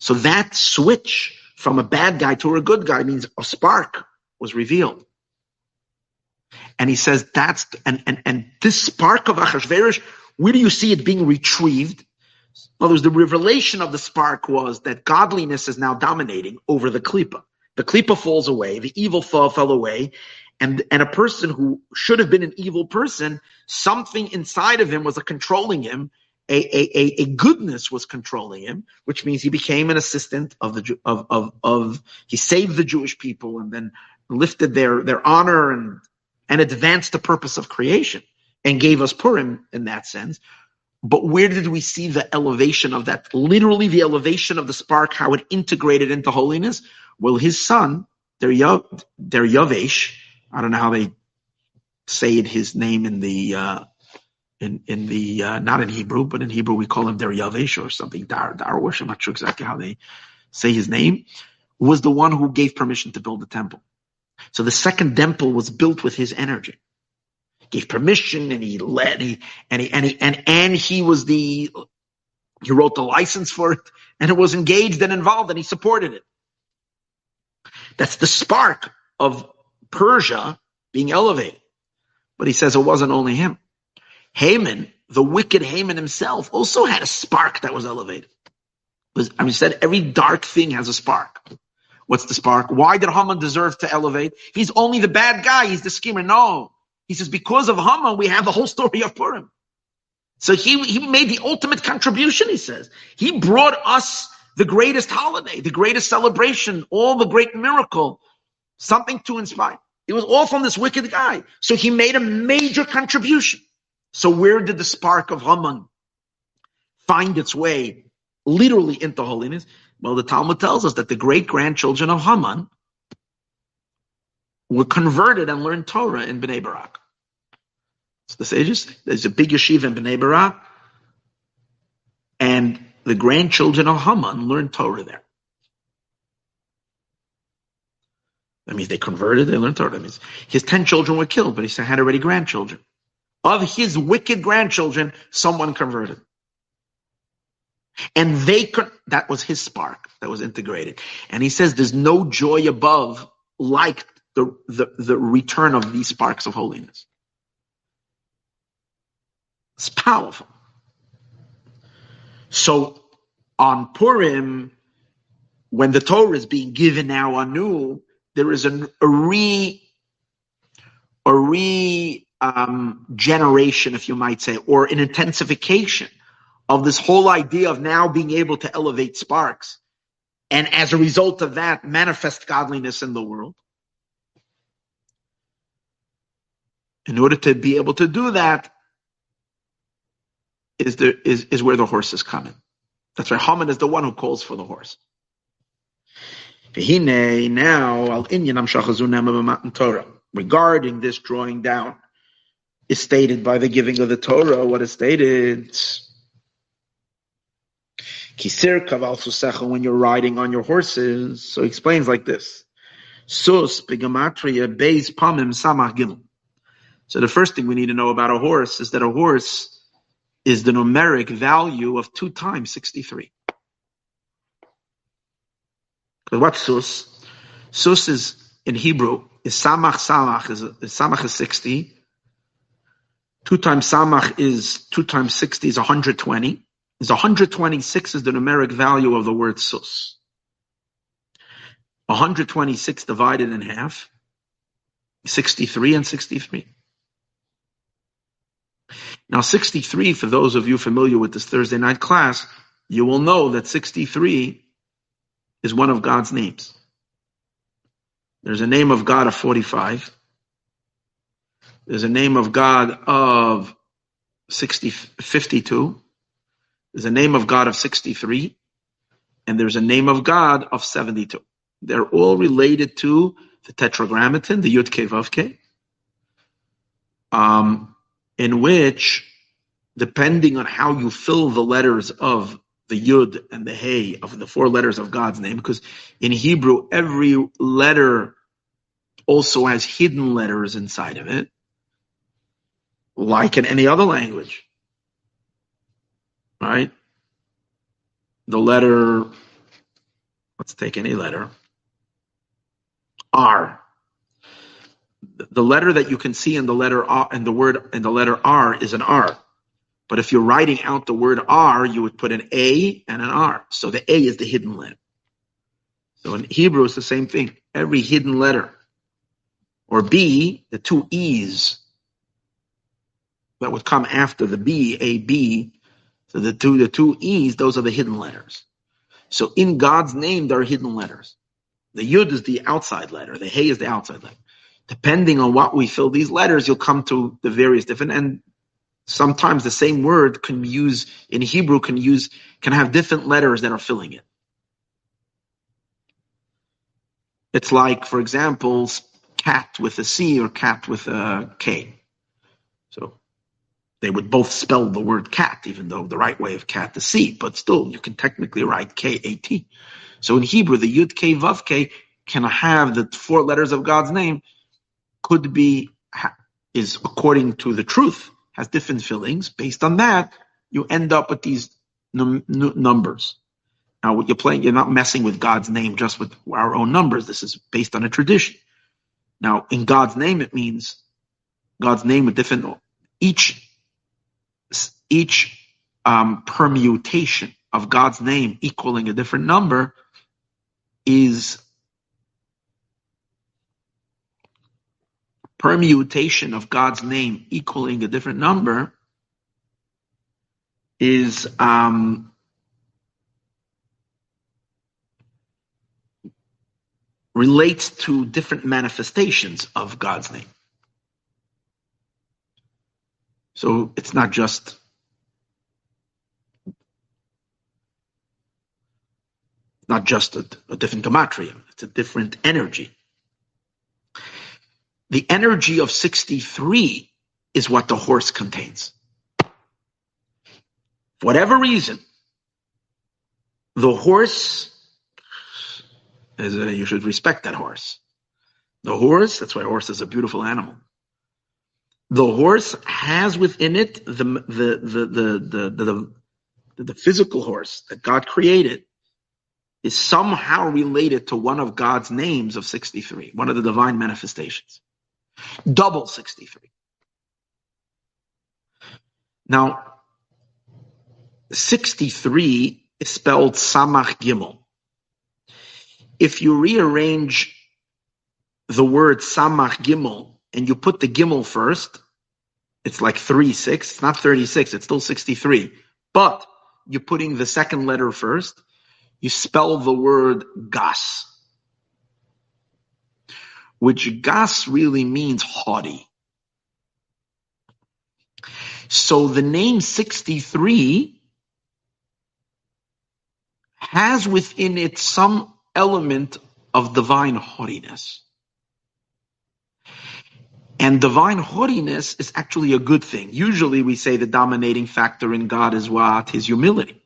Speaker 1: So that switch from a bad guy to a good guy means a spark was revealed. And he says that's and and and this spark of Achashverosh, where do you see it being retrieved? In other words, the revelation of the spark was that godliness is now dominating over the klipa. The klipa falls away, the evil fall fell away, and and a person who should have been an evil person, something inside of him was controlling him. A, a, a, goodness was controlling him, which means he became an assistant of the of of of he saved the Jewish people and then lifted their their honor and and advanced the purpose of creation and gave us Purim in that sense. But where did we see the elevation of that? Literally, the elevation of the spark, how it integrated into holiness. Well, his son, Daryavesh, I don't know how they say it, his name in the uh, in in the uh, not in Hebrew, but in Hebrew we call him Daryavesh or something Dar Darwish. I'm not sure exactly how they say his name. Was the one who gave permission to build the temple. So the second temple was built with his energy. Gave permission and he led he, and he and he and and he was the he wrote the license for it and it was engaged and involved and he supported it. That's the spark of Persia being elevated. But he says it wasn't only him. Haman, the wicked Haman himself, also had a spark that was elevated. I mean, said every dark thing has a spark. What's the spark? Why did Haman deserve to elevate? He's only the bad guy. He's the schemer. No. He says, because of Haman, we have the whole story of Purim. So he, he made the ultimate contribution, he says. He brought us the greatest holiday, the greatest celebration, all the great miracle, something to inspire. It was all from this wicked guy. So he made a major contribution. So where did the spark of Haman find its way literally into holiness? Well, the Talmud tells us that the great grandchildren of Haman were converted and learned Torah in Bnei Barak. So the sages, there's a big yeshiva in Bnei Barak, and the grandchildren of Haman learned Torah there. That means they converted, they learned Torah. That means his ten children were killed, but he had already grandchildren. Of his wicked grandchildren, someone converted. And they could, that was his spark that was integrated. And he says there's no joy above like the, the, the return of these sparks of holiness. It's powerful. So on Purim, when the Torah is being given now anew, there is a, a re a re um, generation, if you might say, or an intensification of this whole idea of now being able to elevate sparks, and as a result of that, manifest godliness in the world. In order to be able to do that, is the is, is where the horse is coming. That's right. Haman is the one who calls for the horse. Now, regarding this drawing down, is stated by the giving of the Torah. What is stated? Kisir kaval when you're riding on your horses. So he explains like this. Sus beis pamim samach gimel. So the first thing we need to know about a horse is that a horse is the numeric value of 2 times 63. Because what's sus? Sus is, in Hebrew, is samach samach, is, is samach is 60. 2 times samach is, 2 times 60 is 120. Is 126 is the numeric value of the word sus. 126 divided in half, 63 and 63. Now, 63, for those of you familiar with this Thursday night class, you will know that 63 is one of God's names. There's a name of God of 45. There's a name of God of 60, 52. There's a name of God of 63. And there's a name of God of 72. They're all related to the tetragrammaton, the Yud Ke. Um, in which, depending on how you fill the letters of the Yud and the Hey of the four letters of God's name, because in Hebrew, every letter also has hidden letters inside of it, like in any other language. Right? The letter, let's take any letter, R the letter that you can see in the letter R and the word in the letter R is an R. But if you're writing out the word R, you would put an A and an R. So the A is the hidden letter. So in Hebrew, it's the same thing. every hidden letter. Or B, the two E's that would come after the B, A, B. So the two, the two E's, those are the hidden letters. So in God's name, there are hidden letters. The Yud is the outside letter. The Hey is the outside letter. Depending on what we fill these letters, you'll come to the various different, and sometimes the same word can be used in Hebrew can use, can have different letters that are filling it. It's like, for example, cat with a C or cat with a K. They would both spell the word cat, even though the right way of cat is C, but still you can technically write K A T. So in Hebrew, the Yud K Vav K can have the four letters of God's name, could be, is according to the truth, has different fillings. Based on that, you end up with these num- numbers. Now, what you're playing, you're not messing with God's name just with our own numbers. This is based on a tradition. Now, in God's name, it means God's name with different, each, each um, permutation of God's name equaling a different number is permutation of God's name equaling a different number is um, relates to different manifestations of God's name. So it's not just not just a, a different gematria, it's a different energy. The energy of 63 is what the horse contains. For whatever reason, the horse is a, you should respect that horse. The horse, that's why a horse is a beautiful animal. The horse has within it the the the the the, the, the, the physical horse that God created is somehow related to one of God's names of 63, one of the divine manifestations. Double 63. Now, 63 is spelled Samach Gimel if you rearrange the word samach gimel and you put the gimel first, it's like 3 6. It's not 36, it's still 63. But you're putting the second letter first, you spell the word gas, which gas really means haughty. So the name 63 has within it some element of divine haughtiness. And divine haughtiness is actually a good thing. Usually we say the dominating factor in God is what? His humility.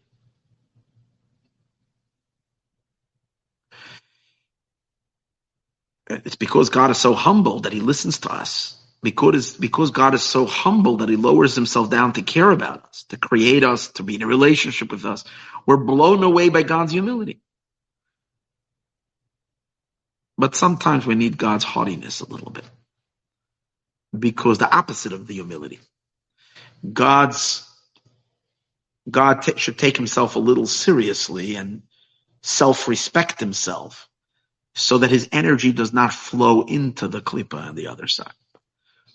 Speaker 1: It's because God is so humble that he listens to us. Because, because God is so humble that he lowers himself down to care about us, to create us, to be in a relationship with us. We're blown away by God's humility. But sometimes we need God's haughtiness a little bit. Because the opposite of the humility. God's God t- should take himself a little seriously and self-respect himself so that his energy does not flow into the klipa on the other side.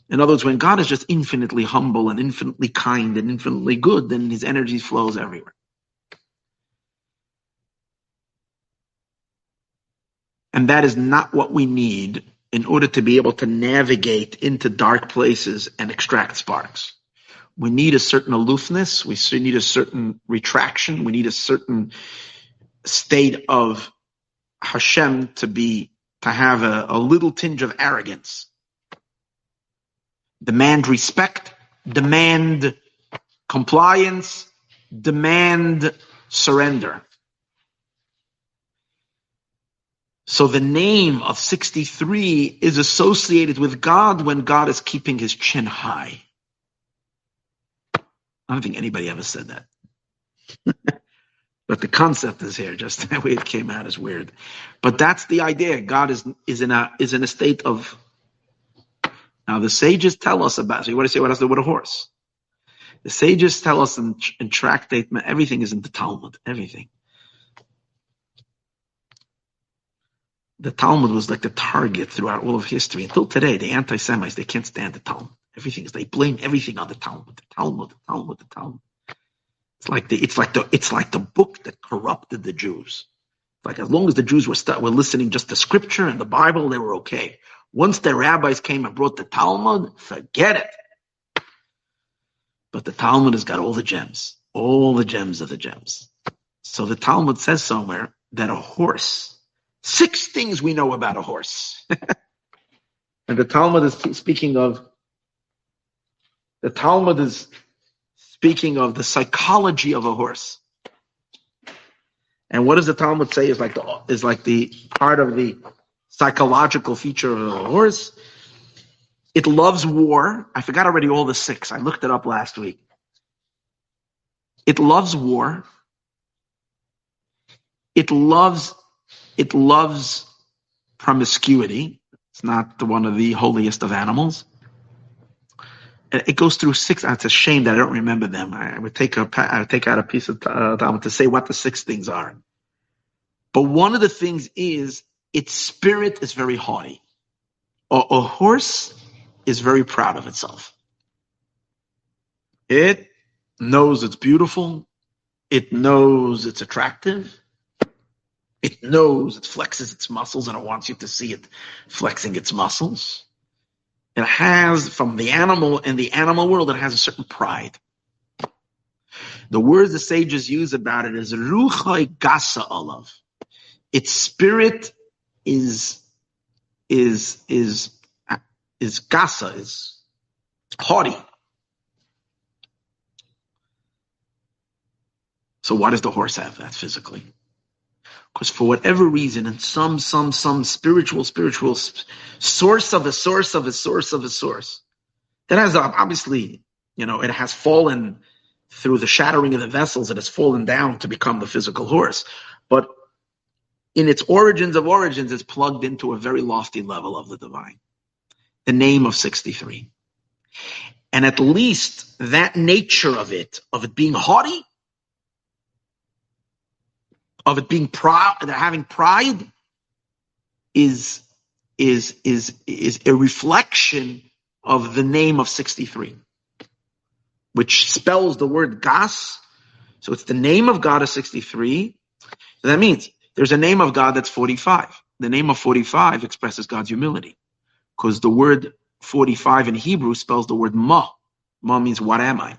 Speaker 1: In other words, when God is just infinitely humble and infinitely kind and infinitely good, then his energy flows everywhere. And that is not what we need in order to be able to navigate into dark places and extract sparks. We need a certain aloofness. We need a certain retraction. We need a certain state of Hashem to be, to have a, a little tinge of arrogance. Demand respect, demand compliance, demand surrender. So the name of 63 is associated with God when God is keeping his chin high. I don't think anybody ever said that. But the concept is here, just the way it came out is weird. But that's the idea. God is, is in a, is in a state of, now the sages tell us about, so you want to say what else with a horse? The sages tell us in, in tractate, everything is in the Talmud, everything. the Talmud was like the target throughout all of history. Until today, the anti-Semites, they can't stand the Talmud. Everything is, they blame everything on the Talmud, the Talmud, the Talmud, the Talmud. It's like the, it's like the, it's like the book that corrupted the Jews. Like as long as the Jews were, st- were listening just to scripture and the Bible, they were okay. Once the rabbis came and brought the Talmud, forget it. But the Talmud has got all the gems, all the gems of the gems. So the Talmud says somewhere that a horse, six things we know about a horse. and the Talmud is speaking of, the Talmud is speaking of the psychology of a horse. And what does the Talmud say is like the, is like the part of the psychological feature of a horse? It loves war. I forgot already all the six. I looked it up last week. It loves war. It loves, it loves promiscuity. It's not one of the holiest of animals. It goes through six. It's a shame that I don't remember them. I would take a, I would take out a piece of uh, Talmud to say what the six things are. But one of the things is its spirit is very haughty. A, a horse is very proud of itself. It knows it's beautiful. It knows it's attractive. It knows it flexes its muscles and it wants you to see it flexing its muscles. It has, from the animal, in the animal world, it has a certain pride. The words the sages use about it is ruchai gasa olav. Its spirit is, is, is, is gasa, is haughty. So what does the horse have that physically? Because for whatever reason, in some, some, some spiritual, spiritual source of a source of a source of a source, that has um, obviously, you know, it has fallen through the shattering of the vessels, it has fallen down to become the physical horse. But in its origins of origins, it's plugged into a very lofty level of the divine. The name of 63. And at least that nature of it, of it being haughty, of it being proud, having pride, is is is is a reflection of the name of 63, which spells the word Gas. So it's the name of God of 63. So that means there's a name of God that's 45. The name of 45 expresses God's humility because the word 45 in Hebrew spells the word Ma. Ma means what am I?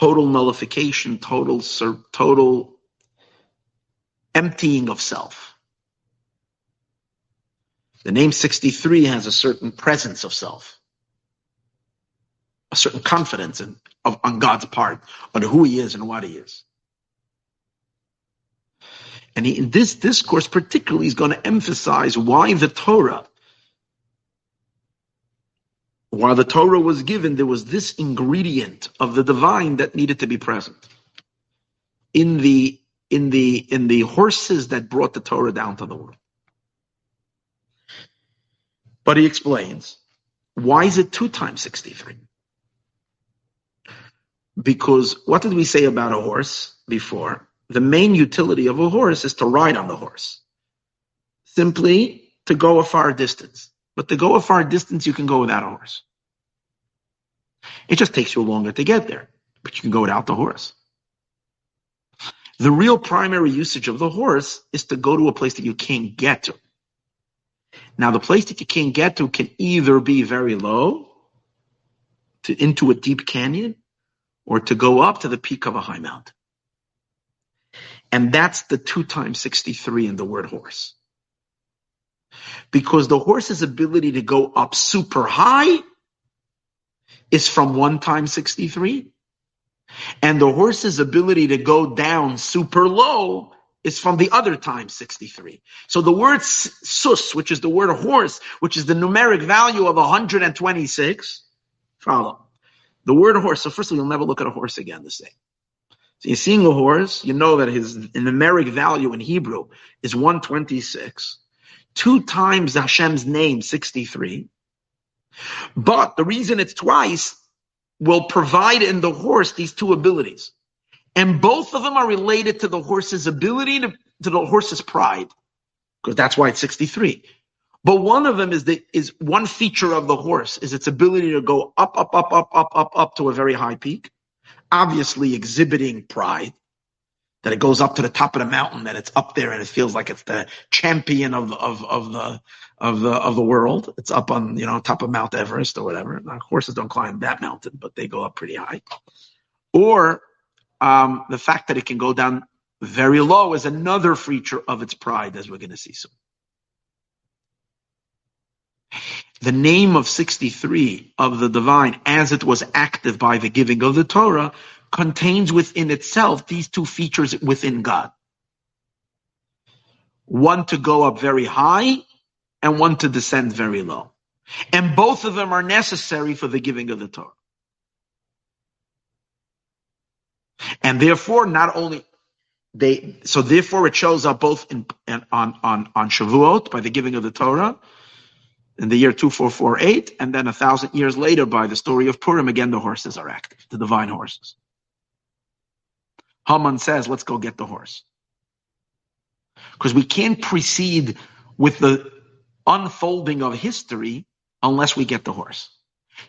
Speaker 1: Total nullification, total total emptying of self. The name 63 has a certain presence of self, a certain confidence in, of, on God's part on who He is and what He is. And he, in this discourse, particularly, is going to emphasize why the Torah while the Torah was given, there was this ingredient of the divine that needed to be present in the in the in the horses that brought the Torah down to the world. But he explains why is it two times sixty three? Because what did we say about a horse before? The main utility of a horse is to ride on the horse, simply to go a far distance. But to go a far distance, you can go without a horse. It just takes you longer to get there, but you can go without the horse. The real primary usage of the horse is to go to a place that you can't get to. Now, the place that you can't get to can either be very low, to into a deep canyon, or to go up to the peak of a high mountain. And that's the two times 63 in the word horse because the horse's ability to go up super high is from 1 times 63. And the horse's ability to go down super low is from the other times 63. So the word sus, which is the word horse, which is the numeric value of 126, follow. The word horse, so first of all, you'll never look at a horse again the same. So you're seeing a horse, you know that his numeric value in Hebrew is 126 two times Hashem's name, 63. But the reason it's twice will provide in the horse these two abilities. And both of them are related to the horse's ability to, to the horse's pride. because that's why it's 63. But one of them is the is one feature of the horse is its ability to go up, up, up, up, up, up, up to a very high peak, obviously exhibiting pride. That it goes up to the top of the mountain, that it's up there, and it feels like it's the champion of of of the of the of the world. It's up on you know top of Mount Everest or whatever. Now, horses don't climb that mountain, but they go up pretty high. Or um, the fact that it can go down very low is another feature of its pride, as we're going to see soon. The name of 63 of the divine, as it was active by the giving of the Torah, contains within itself these two features within God. One to go up very high and one to descend very low. And both of them are necessary for the giving of the Torah. And therefore, not only they, so therefore it shows up both in, in on, on, on Shavuot by the giving of the Torah in the year 2448, and then a thousand years later by the story of Purim, again the horses are active, the divine horses. Haman says, let's go get the horse. Because we can't proceed with the unfolding of history unless we get the horse.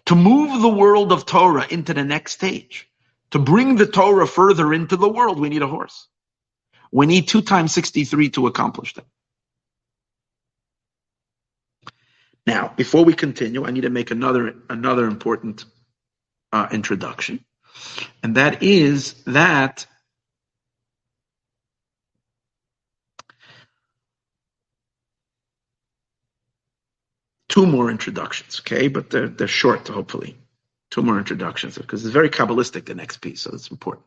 Speaker 1: To move the world of Torah into the next stage, to bring the Torah further into the world, we need a horse. We need two times 63 to accomplish that. Now, before we continue, I need to make another another important uh, introduction, and that is that two more introductions, okay, but they're they're short, hopefully. Two more introductions because it's very kabbalistic the next piece, so it's important.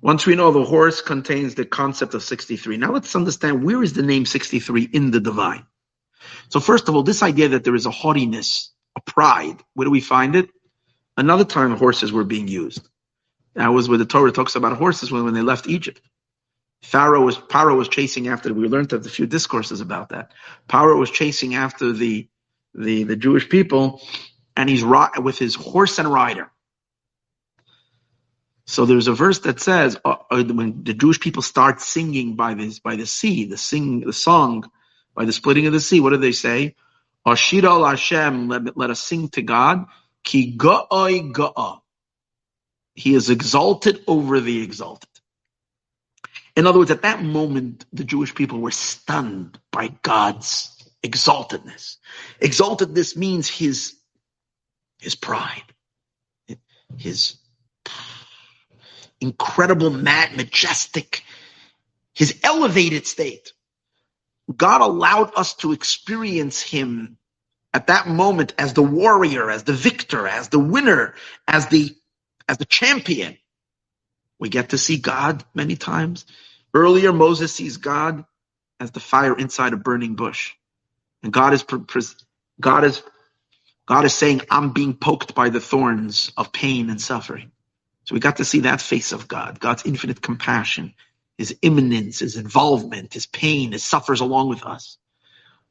Speaker 1: Once we know the horse contains the concept of 63, now let's understand where is the name 63 in the divine. So first of all, this idea that there is a haughtiness, a pride, where do we find it? Another time horses were being used. That was where the Torah talks about horses when, when they left Egypt. Pharaoh was Paro was chasing after. We learned of a few discourses about that. Paro was chasing after the the the Jewish people, and he's with his horse and rider. So there's a verse that says uh, uh, when the Jewish people start singing by this by the sea, the sing the song by the splitting of the sea. What do they say? Ashir al Hashem, let, let us sing to God. Ki ga'a. He is exalted over the exalted. In other words, at that moment, the Jewish people were stunned by God's exaltedness. Exaltedness means his, his pride, his incredible, mad, majestic, his elevated state. God allowed us to experience him at that moment as the warrior, as the victor, as the winner, as the, as the champion. We get to see God many times. Earlier, Moses sees God as the fire inside a burning bush. And God is, God is, God is saying, I'm being poked by the thorns of pain and suffering. So we got to see that face of God, God's infinite compassion, his immanence, his involvement, his pain, his suffers along with us.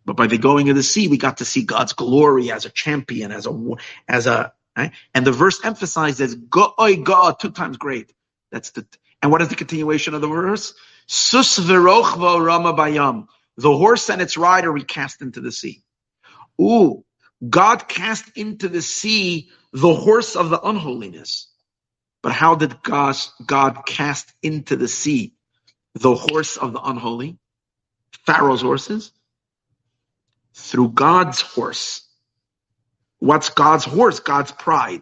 Speaker 1: But by the going of the sea, we got to see God's glory as a champion, as a, as a, right? and the verse emphasizes "Go'oi God two times great. That's the, and what is the continuation of the verse? Sus v'rochvo rama bayam. The horse and its rider we cast into the sea. Ooh, God cast into the sea the horse of the unholiness. But how did God, God cast into the sea the horse of the unholy, Pharaoh's horses, through God's horse. What's God's horse? God's pride.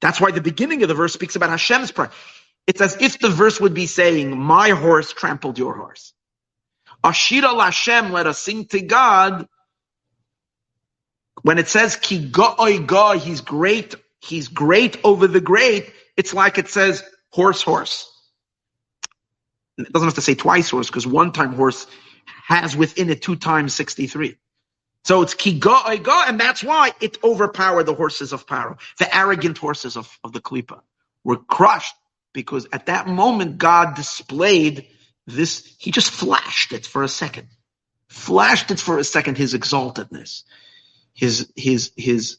Speaker 1: That's why the beginning of the verse speaks about Hashem's pride. It's as if the verse would be saying, My horse trampled your horse. Ashira Lashem, let us sing to God. When it says Ki go'oi go, he's great, he's great over the great, it's like it says horse, horse. It doesn't have to say twice horse because one time horse has within it two times 63. So it's Ki kigo go, and that's why it overpowered the horses of Paro. The arrogant horses of, of the Klippa were crushed because at that moment God displayed this, he just flashed it for a second. Flashed it for a second, his exaltedness. His, his, his,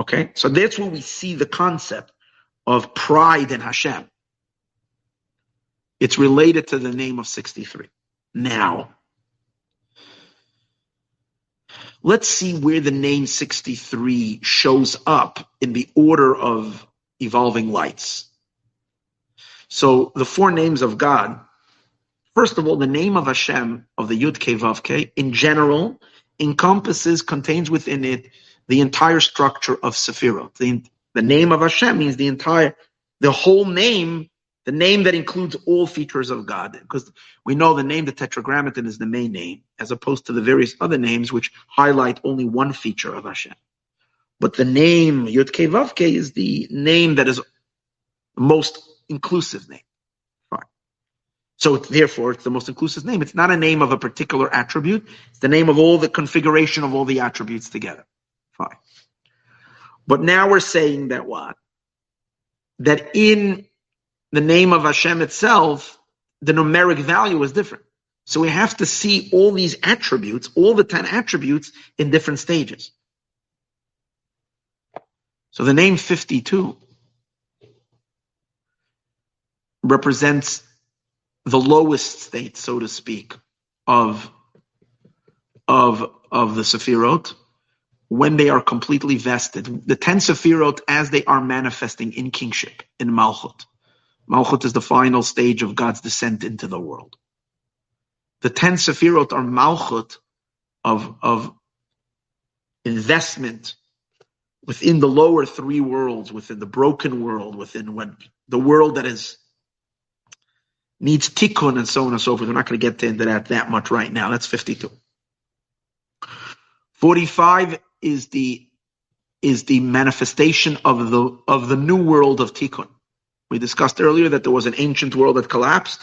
Speaker 1: okay? So that's where we see the concept of pride in Hashem. It's related to the name of 63. Now, Let's see where the name 63 shows up in the order of evolving lights. So the four names of God, first of all, the name of Hashem, of the Yud Ke Vav Ke, in general, encompasses, contains within it the entire structure of Sephirot. The, the name of Hashem means the entire, the whole name the name that includes all features of God, because we know the name, the Tetragrammaton, is the main name, as opposed to the various other names which highlight only one feature of Hashem. But the name Yud Ke Vav Ke is the name that is most inclusive name. Fine. So therefore, it's the most inclusive name. It's not a name of a particular attribute. It's the name of all the configuration of all the attributes together. Fine. But now we're saying that what? That in the name of Hashem itself, the numeric value is different. So we have to see all these attributes, all the 10 attributes in different stages. So the name 52 represents the lowest state, so to speak, of, of, of the Sefirot when they are completely vested. The 10 Sefirot as they are manifesting in kingship, in Malchut. Malchut is the final stage of God's descent into the world. The ten Sefirot are Malchut of, of investment within the lower three worlds, within the broken world, within when the world that is needs tikkun and so on and so forth. We're not going to get into that that much right now. That's 52. 45 is the is the manifestation of the of the new world of tikkun. We discussed earlier that there was an ancient world that collapsed.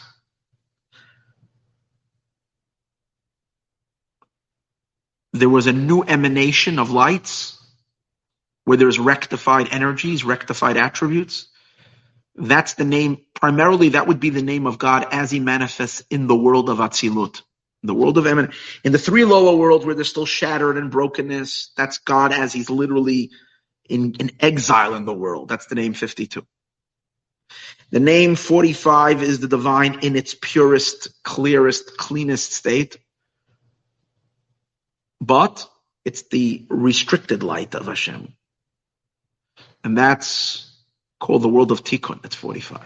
Speaker 1: There was a new emanation of lights where there's rectified energies, rectified attributes. That's the name, primarily that would be the name of God as he manifests in the world of Atzilut. The world of Emin, in the three lower worlds where there's still shattered and brokenness, that's God as he's literally in, in exile in the world. That's the name 52. The name 45 is the divine in its purest, clearest, cleanest state. But it's the restricted light of Hashem. And that's called the world of Tikkun. That's 45.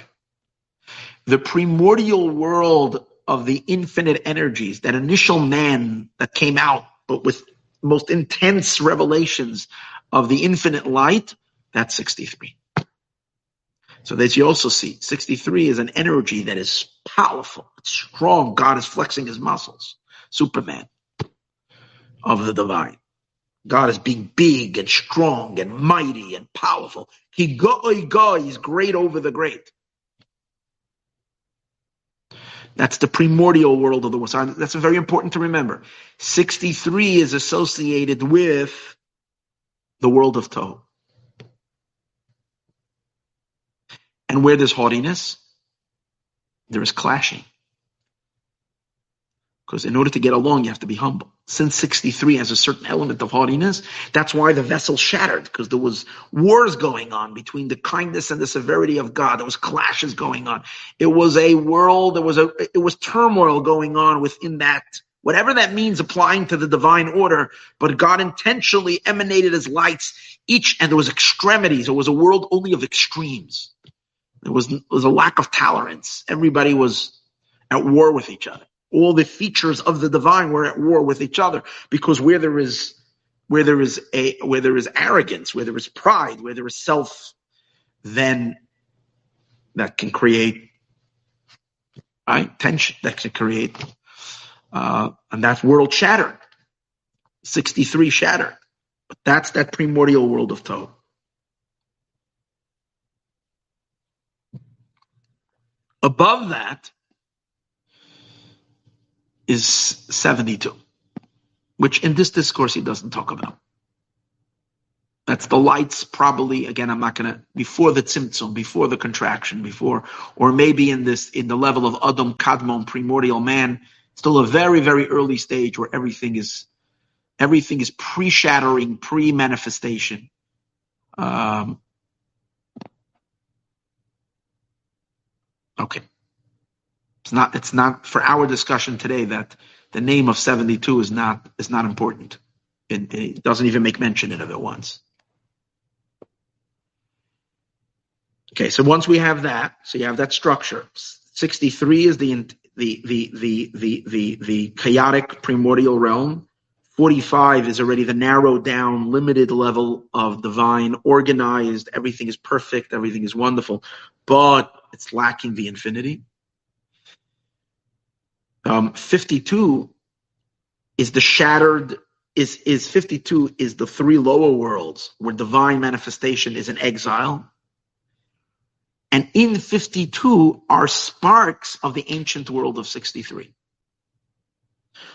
Speaker 1: The primordial world of the infinite energies, that initial man that came out, but with most intense revelations of the infinite light, that's 63. So that you also see 63 is an energy that is powerful, strong. God is flexing his muscles. Superman of the divine. God is being big and strong and mighty and powerful. He is oh, great over the great. That's the primordial world of the world. That's very important to remember. 63 is associated with the world of Tohu. And where there's haughtiness, there is clashing. Because in order to get along, you have to be humble. Since 63 has a certain element of haughtiness, that's why the vessel shattered, because there was wars going on between the kindness and the severity of God. There was clashes going on. It was a world, there was a, it was turmoil going on within that, whatever that means applying to the divine order, but God intentionally emanated his lights each, and there was extremities. It was a world only of extremes. There was, there was a lack of tolerance. Everybody was at war with each other. All the features of the divine were at war with each other because where there is where there is a where there is arrogance, where there is pride, where there is self, then that can create right tension. That can create, uh, and that's world shattered. Sixty three shattered, but that's that primordial world of Tohu. Above that is 72, which in this discourse he doesn't talk about. That's the lights, probably, again, I'm not to, before the tzimtzum, before the contraction, before, or maybe in this, in the level of Adam Kadmon, primordial man, still a very, very early stage where everything is, everything is pre-shattering, pre-manifestation. Um, Okay. Not it's not for our discussion today that the name of 72 is not is not important. And it doesn't even make mention of it once. Okay, so once we have that, so you have that structure. 63 is the the the the the the, the chaotic primordial realm. 45 is already the narrowed down, limited level of divine, organized. Everything is perfect. Everything is wonderful, but it's lacking the infinity. Um, 52 is the shattered, is, is 52 is the three lower worlds where divine manifestation is in exile. And in 52 are sparks of the ancient world of 63.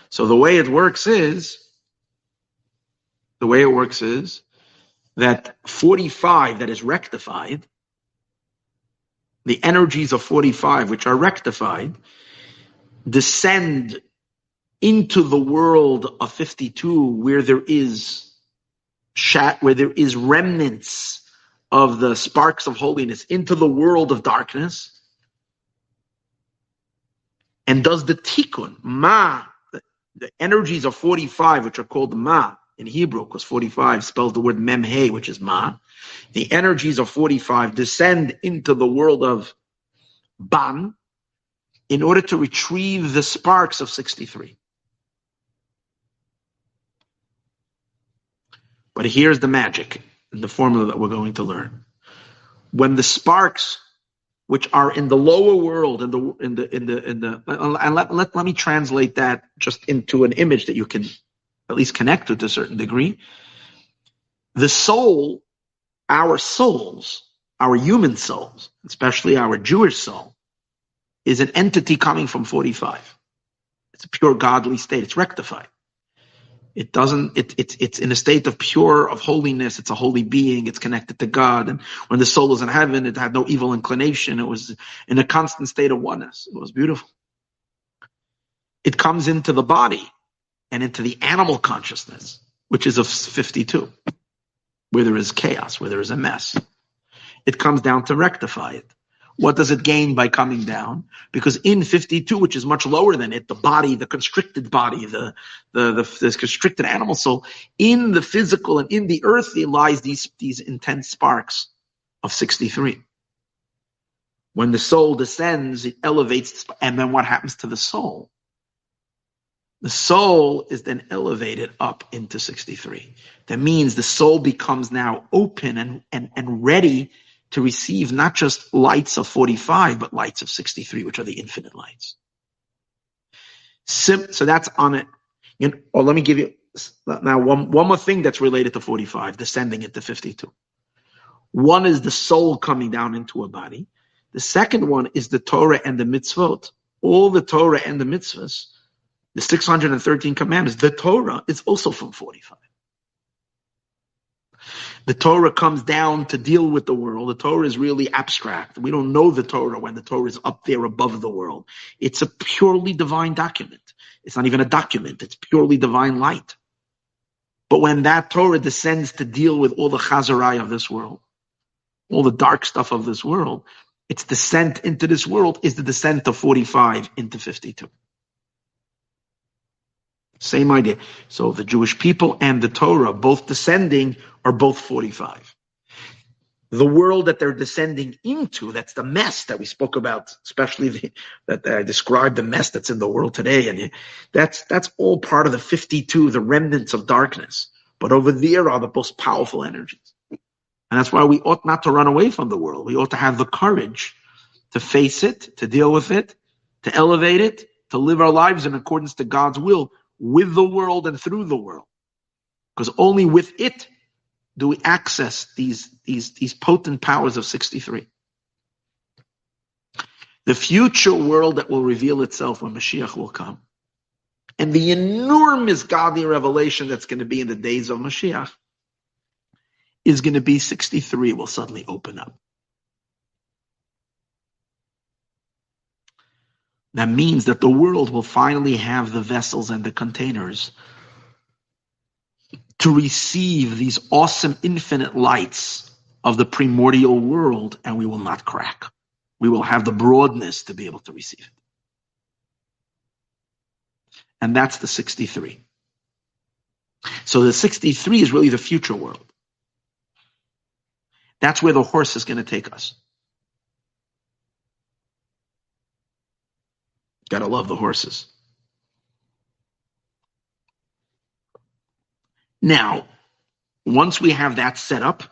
Speaker 1: So the way it works is the way it works is that 45 that is rectified, the energies of 45 which are rectified, descend into the world of 52 where there is where there is remnants of the sparks of holiness into the world of darkness and does the tikkun ma the, the energies of 45 which are called ma in Hebrew, because 45 spells the word memhe, which is ma. The energies of 45 descend into the world of ban in order to retrieve the sparks of 63. But here's the magic, and the formula that we're going to learn. When the sparks which are in the lower world in the in the in the in the and let, let, let me translate that just into an image that you can at least connected to a certain degree. The soul, our souls, our human souls, especially our Jewish soul, is an entity coming from 45. It's a pure godly state. It's rectified. It doesn't, it, it, it's in a state of pure, of holiness. It's a holy being. It's connected to God. And when the soul was in heaven, it had no evil inclination. It was in a constant state of oneness. It was beautiful. It comes into the body and into the animal consciousness, which is of 52, where there is chaos, where there is a mess. It comes down to rectify it. What does it gain by coming down? Because in 52, which is much lower than it, the body, the constricted body, the, the, the, the constricted animal soul, in the physical and in the earthly lies these, these intense sparks of 63. When the soul descends, it elevates, and then what happens to the soul? The soul is then elevated up into 63. That means the soul becomes now open and, and, and ready to receive not just lights of 45, but lights of 63, which are the infinite lights. Sim, so that's on it. Know, or oh, let me give you now one, one more thing that's related to 45, descending into 52. One is the soul coming down into a body. The second one is the Torah and the mitzvot. All the Torah and the mitzvahs the 613 commandments, the Torah is also from 45. The Torah comes down to deal with the world. The Torah is really abstract. We don't know the Torah when the Torah is up there above the world. It's a purely divine document. It's not even a document. It's purely divine light. But when that Torah descends to deal with all the chazarai of this world, all the dark stuff of this world, its descent into this world is the descent of 45 into 52. Same idea. So the Jewish people and the Torah, both descending, are both 45. The world that they're descending into, that's the mess that we spoke about, especially the, that I described the mess that's in the world today. And that's, that's all part of the 52, the remnants of darkness. But over there are the most powerful energies. And that's why we ought not to run away from the world. We ought to have the courage to face it, to deal with it, to elevate it, to live our lives in accordance to God's will, with the world and through the world. Because only with it do we access these, these, these potent powers of 63. The future world that will reveal itself when Mashiach will come. And the enormous godly revelation that's going to be in the days of Mashiach is going to be 63 will suddenly open up. That means that the world will finally have the vessels and the containers to receive these awesome infinite lights of the primordial world, and we will not crack. We will have the broadness to be able to receive it. And that's the 63. So the 63 is really the future world. That's where the horse is going to take us. Gotta love the horses. Now, once we have that set up,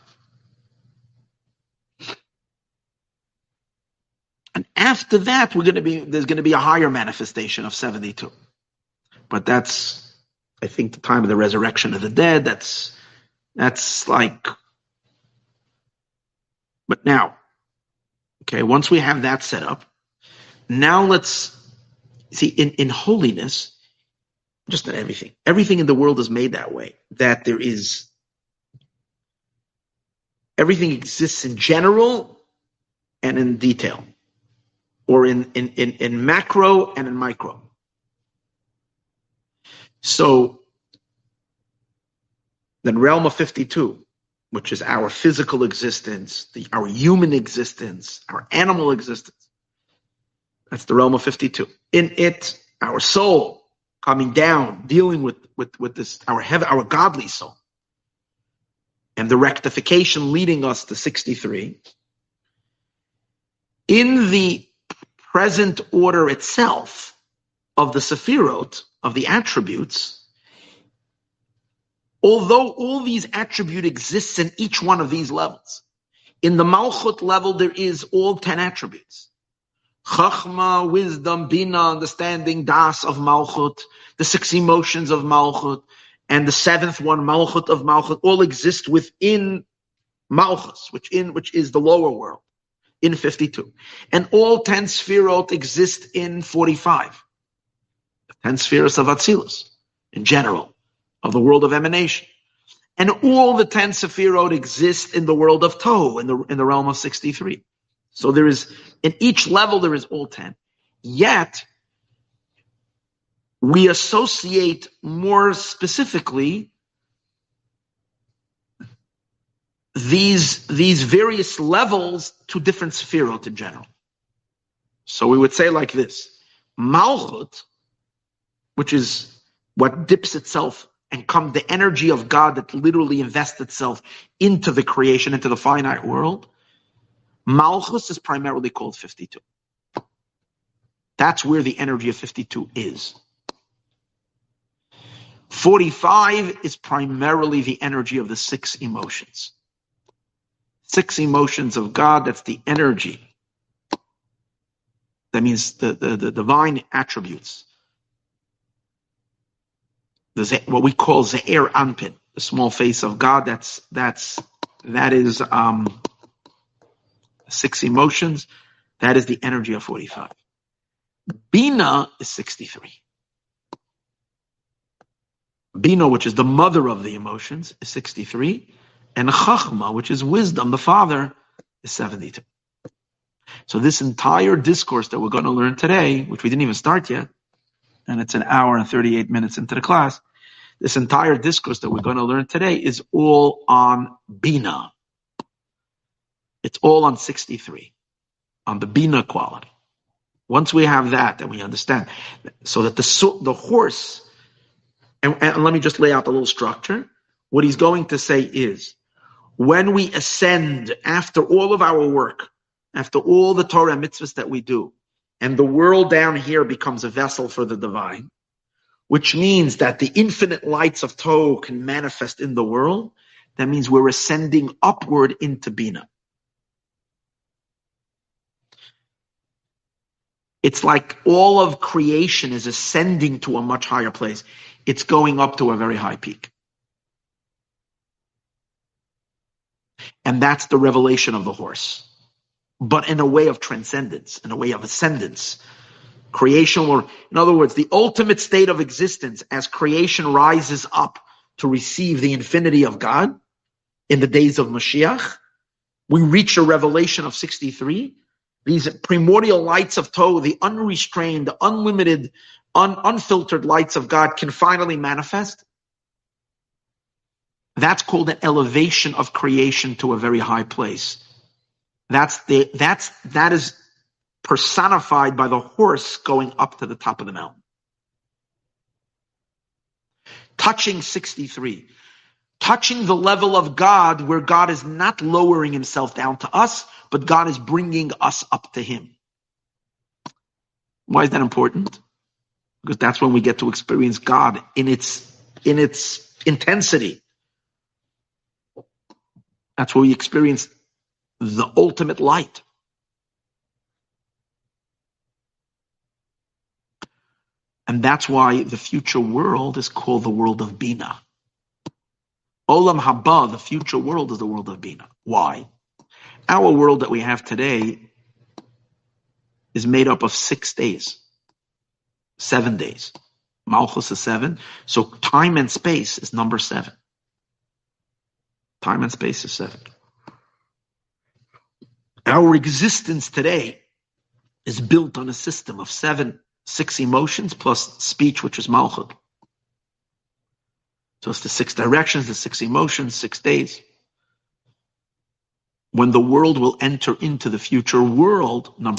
Speaker 1: and after that, we're going to be there's going to be a higher manifestation of 72. But that's, I think, the time of the resurrection of the dead. That's that's like. But now, okay, once we have that set up, now let's see in in holiness just not everything. Everything in the world is made that way. That there is everything exists in general and in detail. Or in, in, in, in macro and in micro. So the realm of 52, which is our physical existence, the, our human existence, our animal existence. That's the realm of 52. In it, our soul, coming down, dealing with, with, with this, our heaven, our godly soul. And the rectification leading us to 63. In the present order itself of the Sephirot, of the attributes, although all these attributes exist in each one of these levels, in the Malchut level, there is all 10 attributes. Chachma, wisdom, bina, understanding, das of Malchut, the six emotions of Malchut, and the seventh one, Malchut of Malchut, all exist within Malchus, which in which is the lower world, in 52. And all 10 Sphirot exist in 45. The 10 spheres of Atzilus, in general, of the world of emanation. And all the 10 Sephirot exist in the world of Tohu, in the, in the realm of 63. So there is, in each level, there is all 10. Yet, we associate more specifically these, these various levels to different sephirot in general. So we would say like this, Malchut, which is what dips itself and come the energy of God that literally invests itself into the creation, into the finite world, Malchus is primarily called 52. That's where the energy of 52 is. 45 is primarily the energy of the six emotions. Six emotions of God, that's the energy. That means the, the, the divine attributes. The, what we call Ze'er Anpin, the small face of God, that's, that's, that is, um, six emotions. That is the energy of 45. Bina is 63. Bina, which is the mother of the emotions, is 63. And Chachma, which is wisdom, the father, is 72. So this entire discourse that we're going to learn today, which we didn't even start yet, and it's an hour and 38 minutes into the class, this entire discourse that we're going to learn today is all on Bina, it's all on 63, on the Bina quality. Once we have that, then we understand. So that the, the horse, and, and let me just lay out the little structure. What he's going to say is, when we ascend after all of our work, after all the Torah mitzvahs that we do, and the world down here becomes a vessel for the divine, which means that the infinite lights of Tohu can manifest in the world, that means we're ascending upward into Bina. It's like all of creation is ascending to a much higher place. It's going up to a very high peak. And that's the revelation of the horse. But in a way of transcendence, in a way of ascendance. Creation will, in other words, the ultimate state of existence as creation rises up to receive the infinity of God in the days of Mashiach. We reach a revelation of 63 these primordial lights of Tohu, the unrestrained, unlimited, un- unfiltered lights of God can finally manifest. That's called an elevation of creation to a very high place. That's the, that's, that is personified by the horse going up to the top of the mountain. touching 63, touching the level of God where God is not lowering himself down to us, but God is bringing us up to him. Why is that important? Because that's when we get to experience God in its, in its intensity. That's where we experience the ultimate light. And that's why the future world is called the world of Bina. Olam Haba, the future world, is the world of Bina. Why? Our world that we have today is made up of six days, seven days. Malchus is seven. So time and space is number seven. Time and space is seven. Our existence today is built on a system of seven six emotions plus speech, which is malchut. So it's the six directions, the six emotions, six days. When the world will enter into the future world, number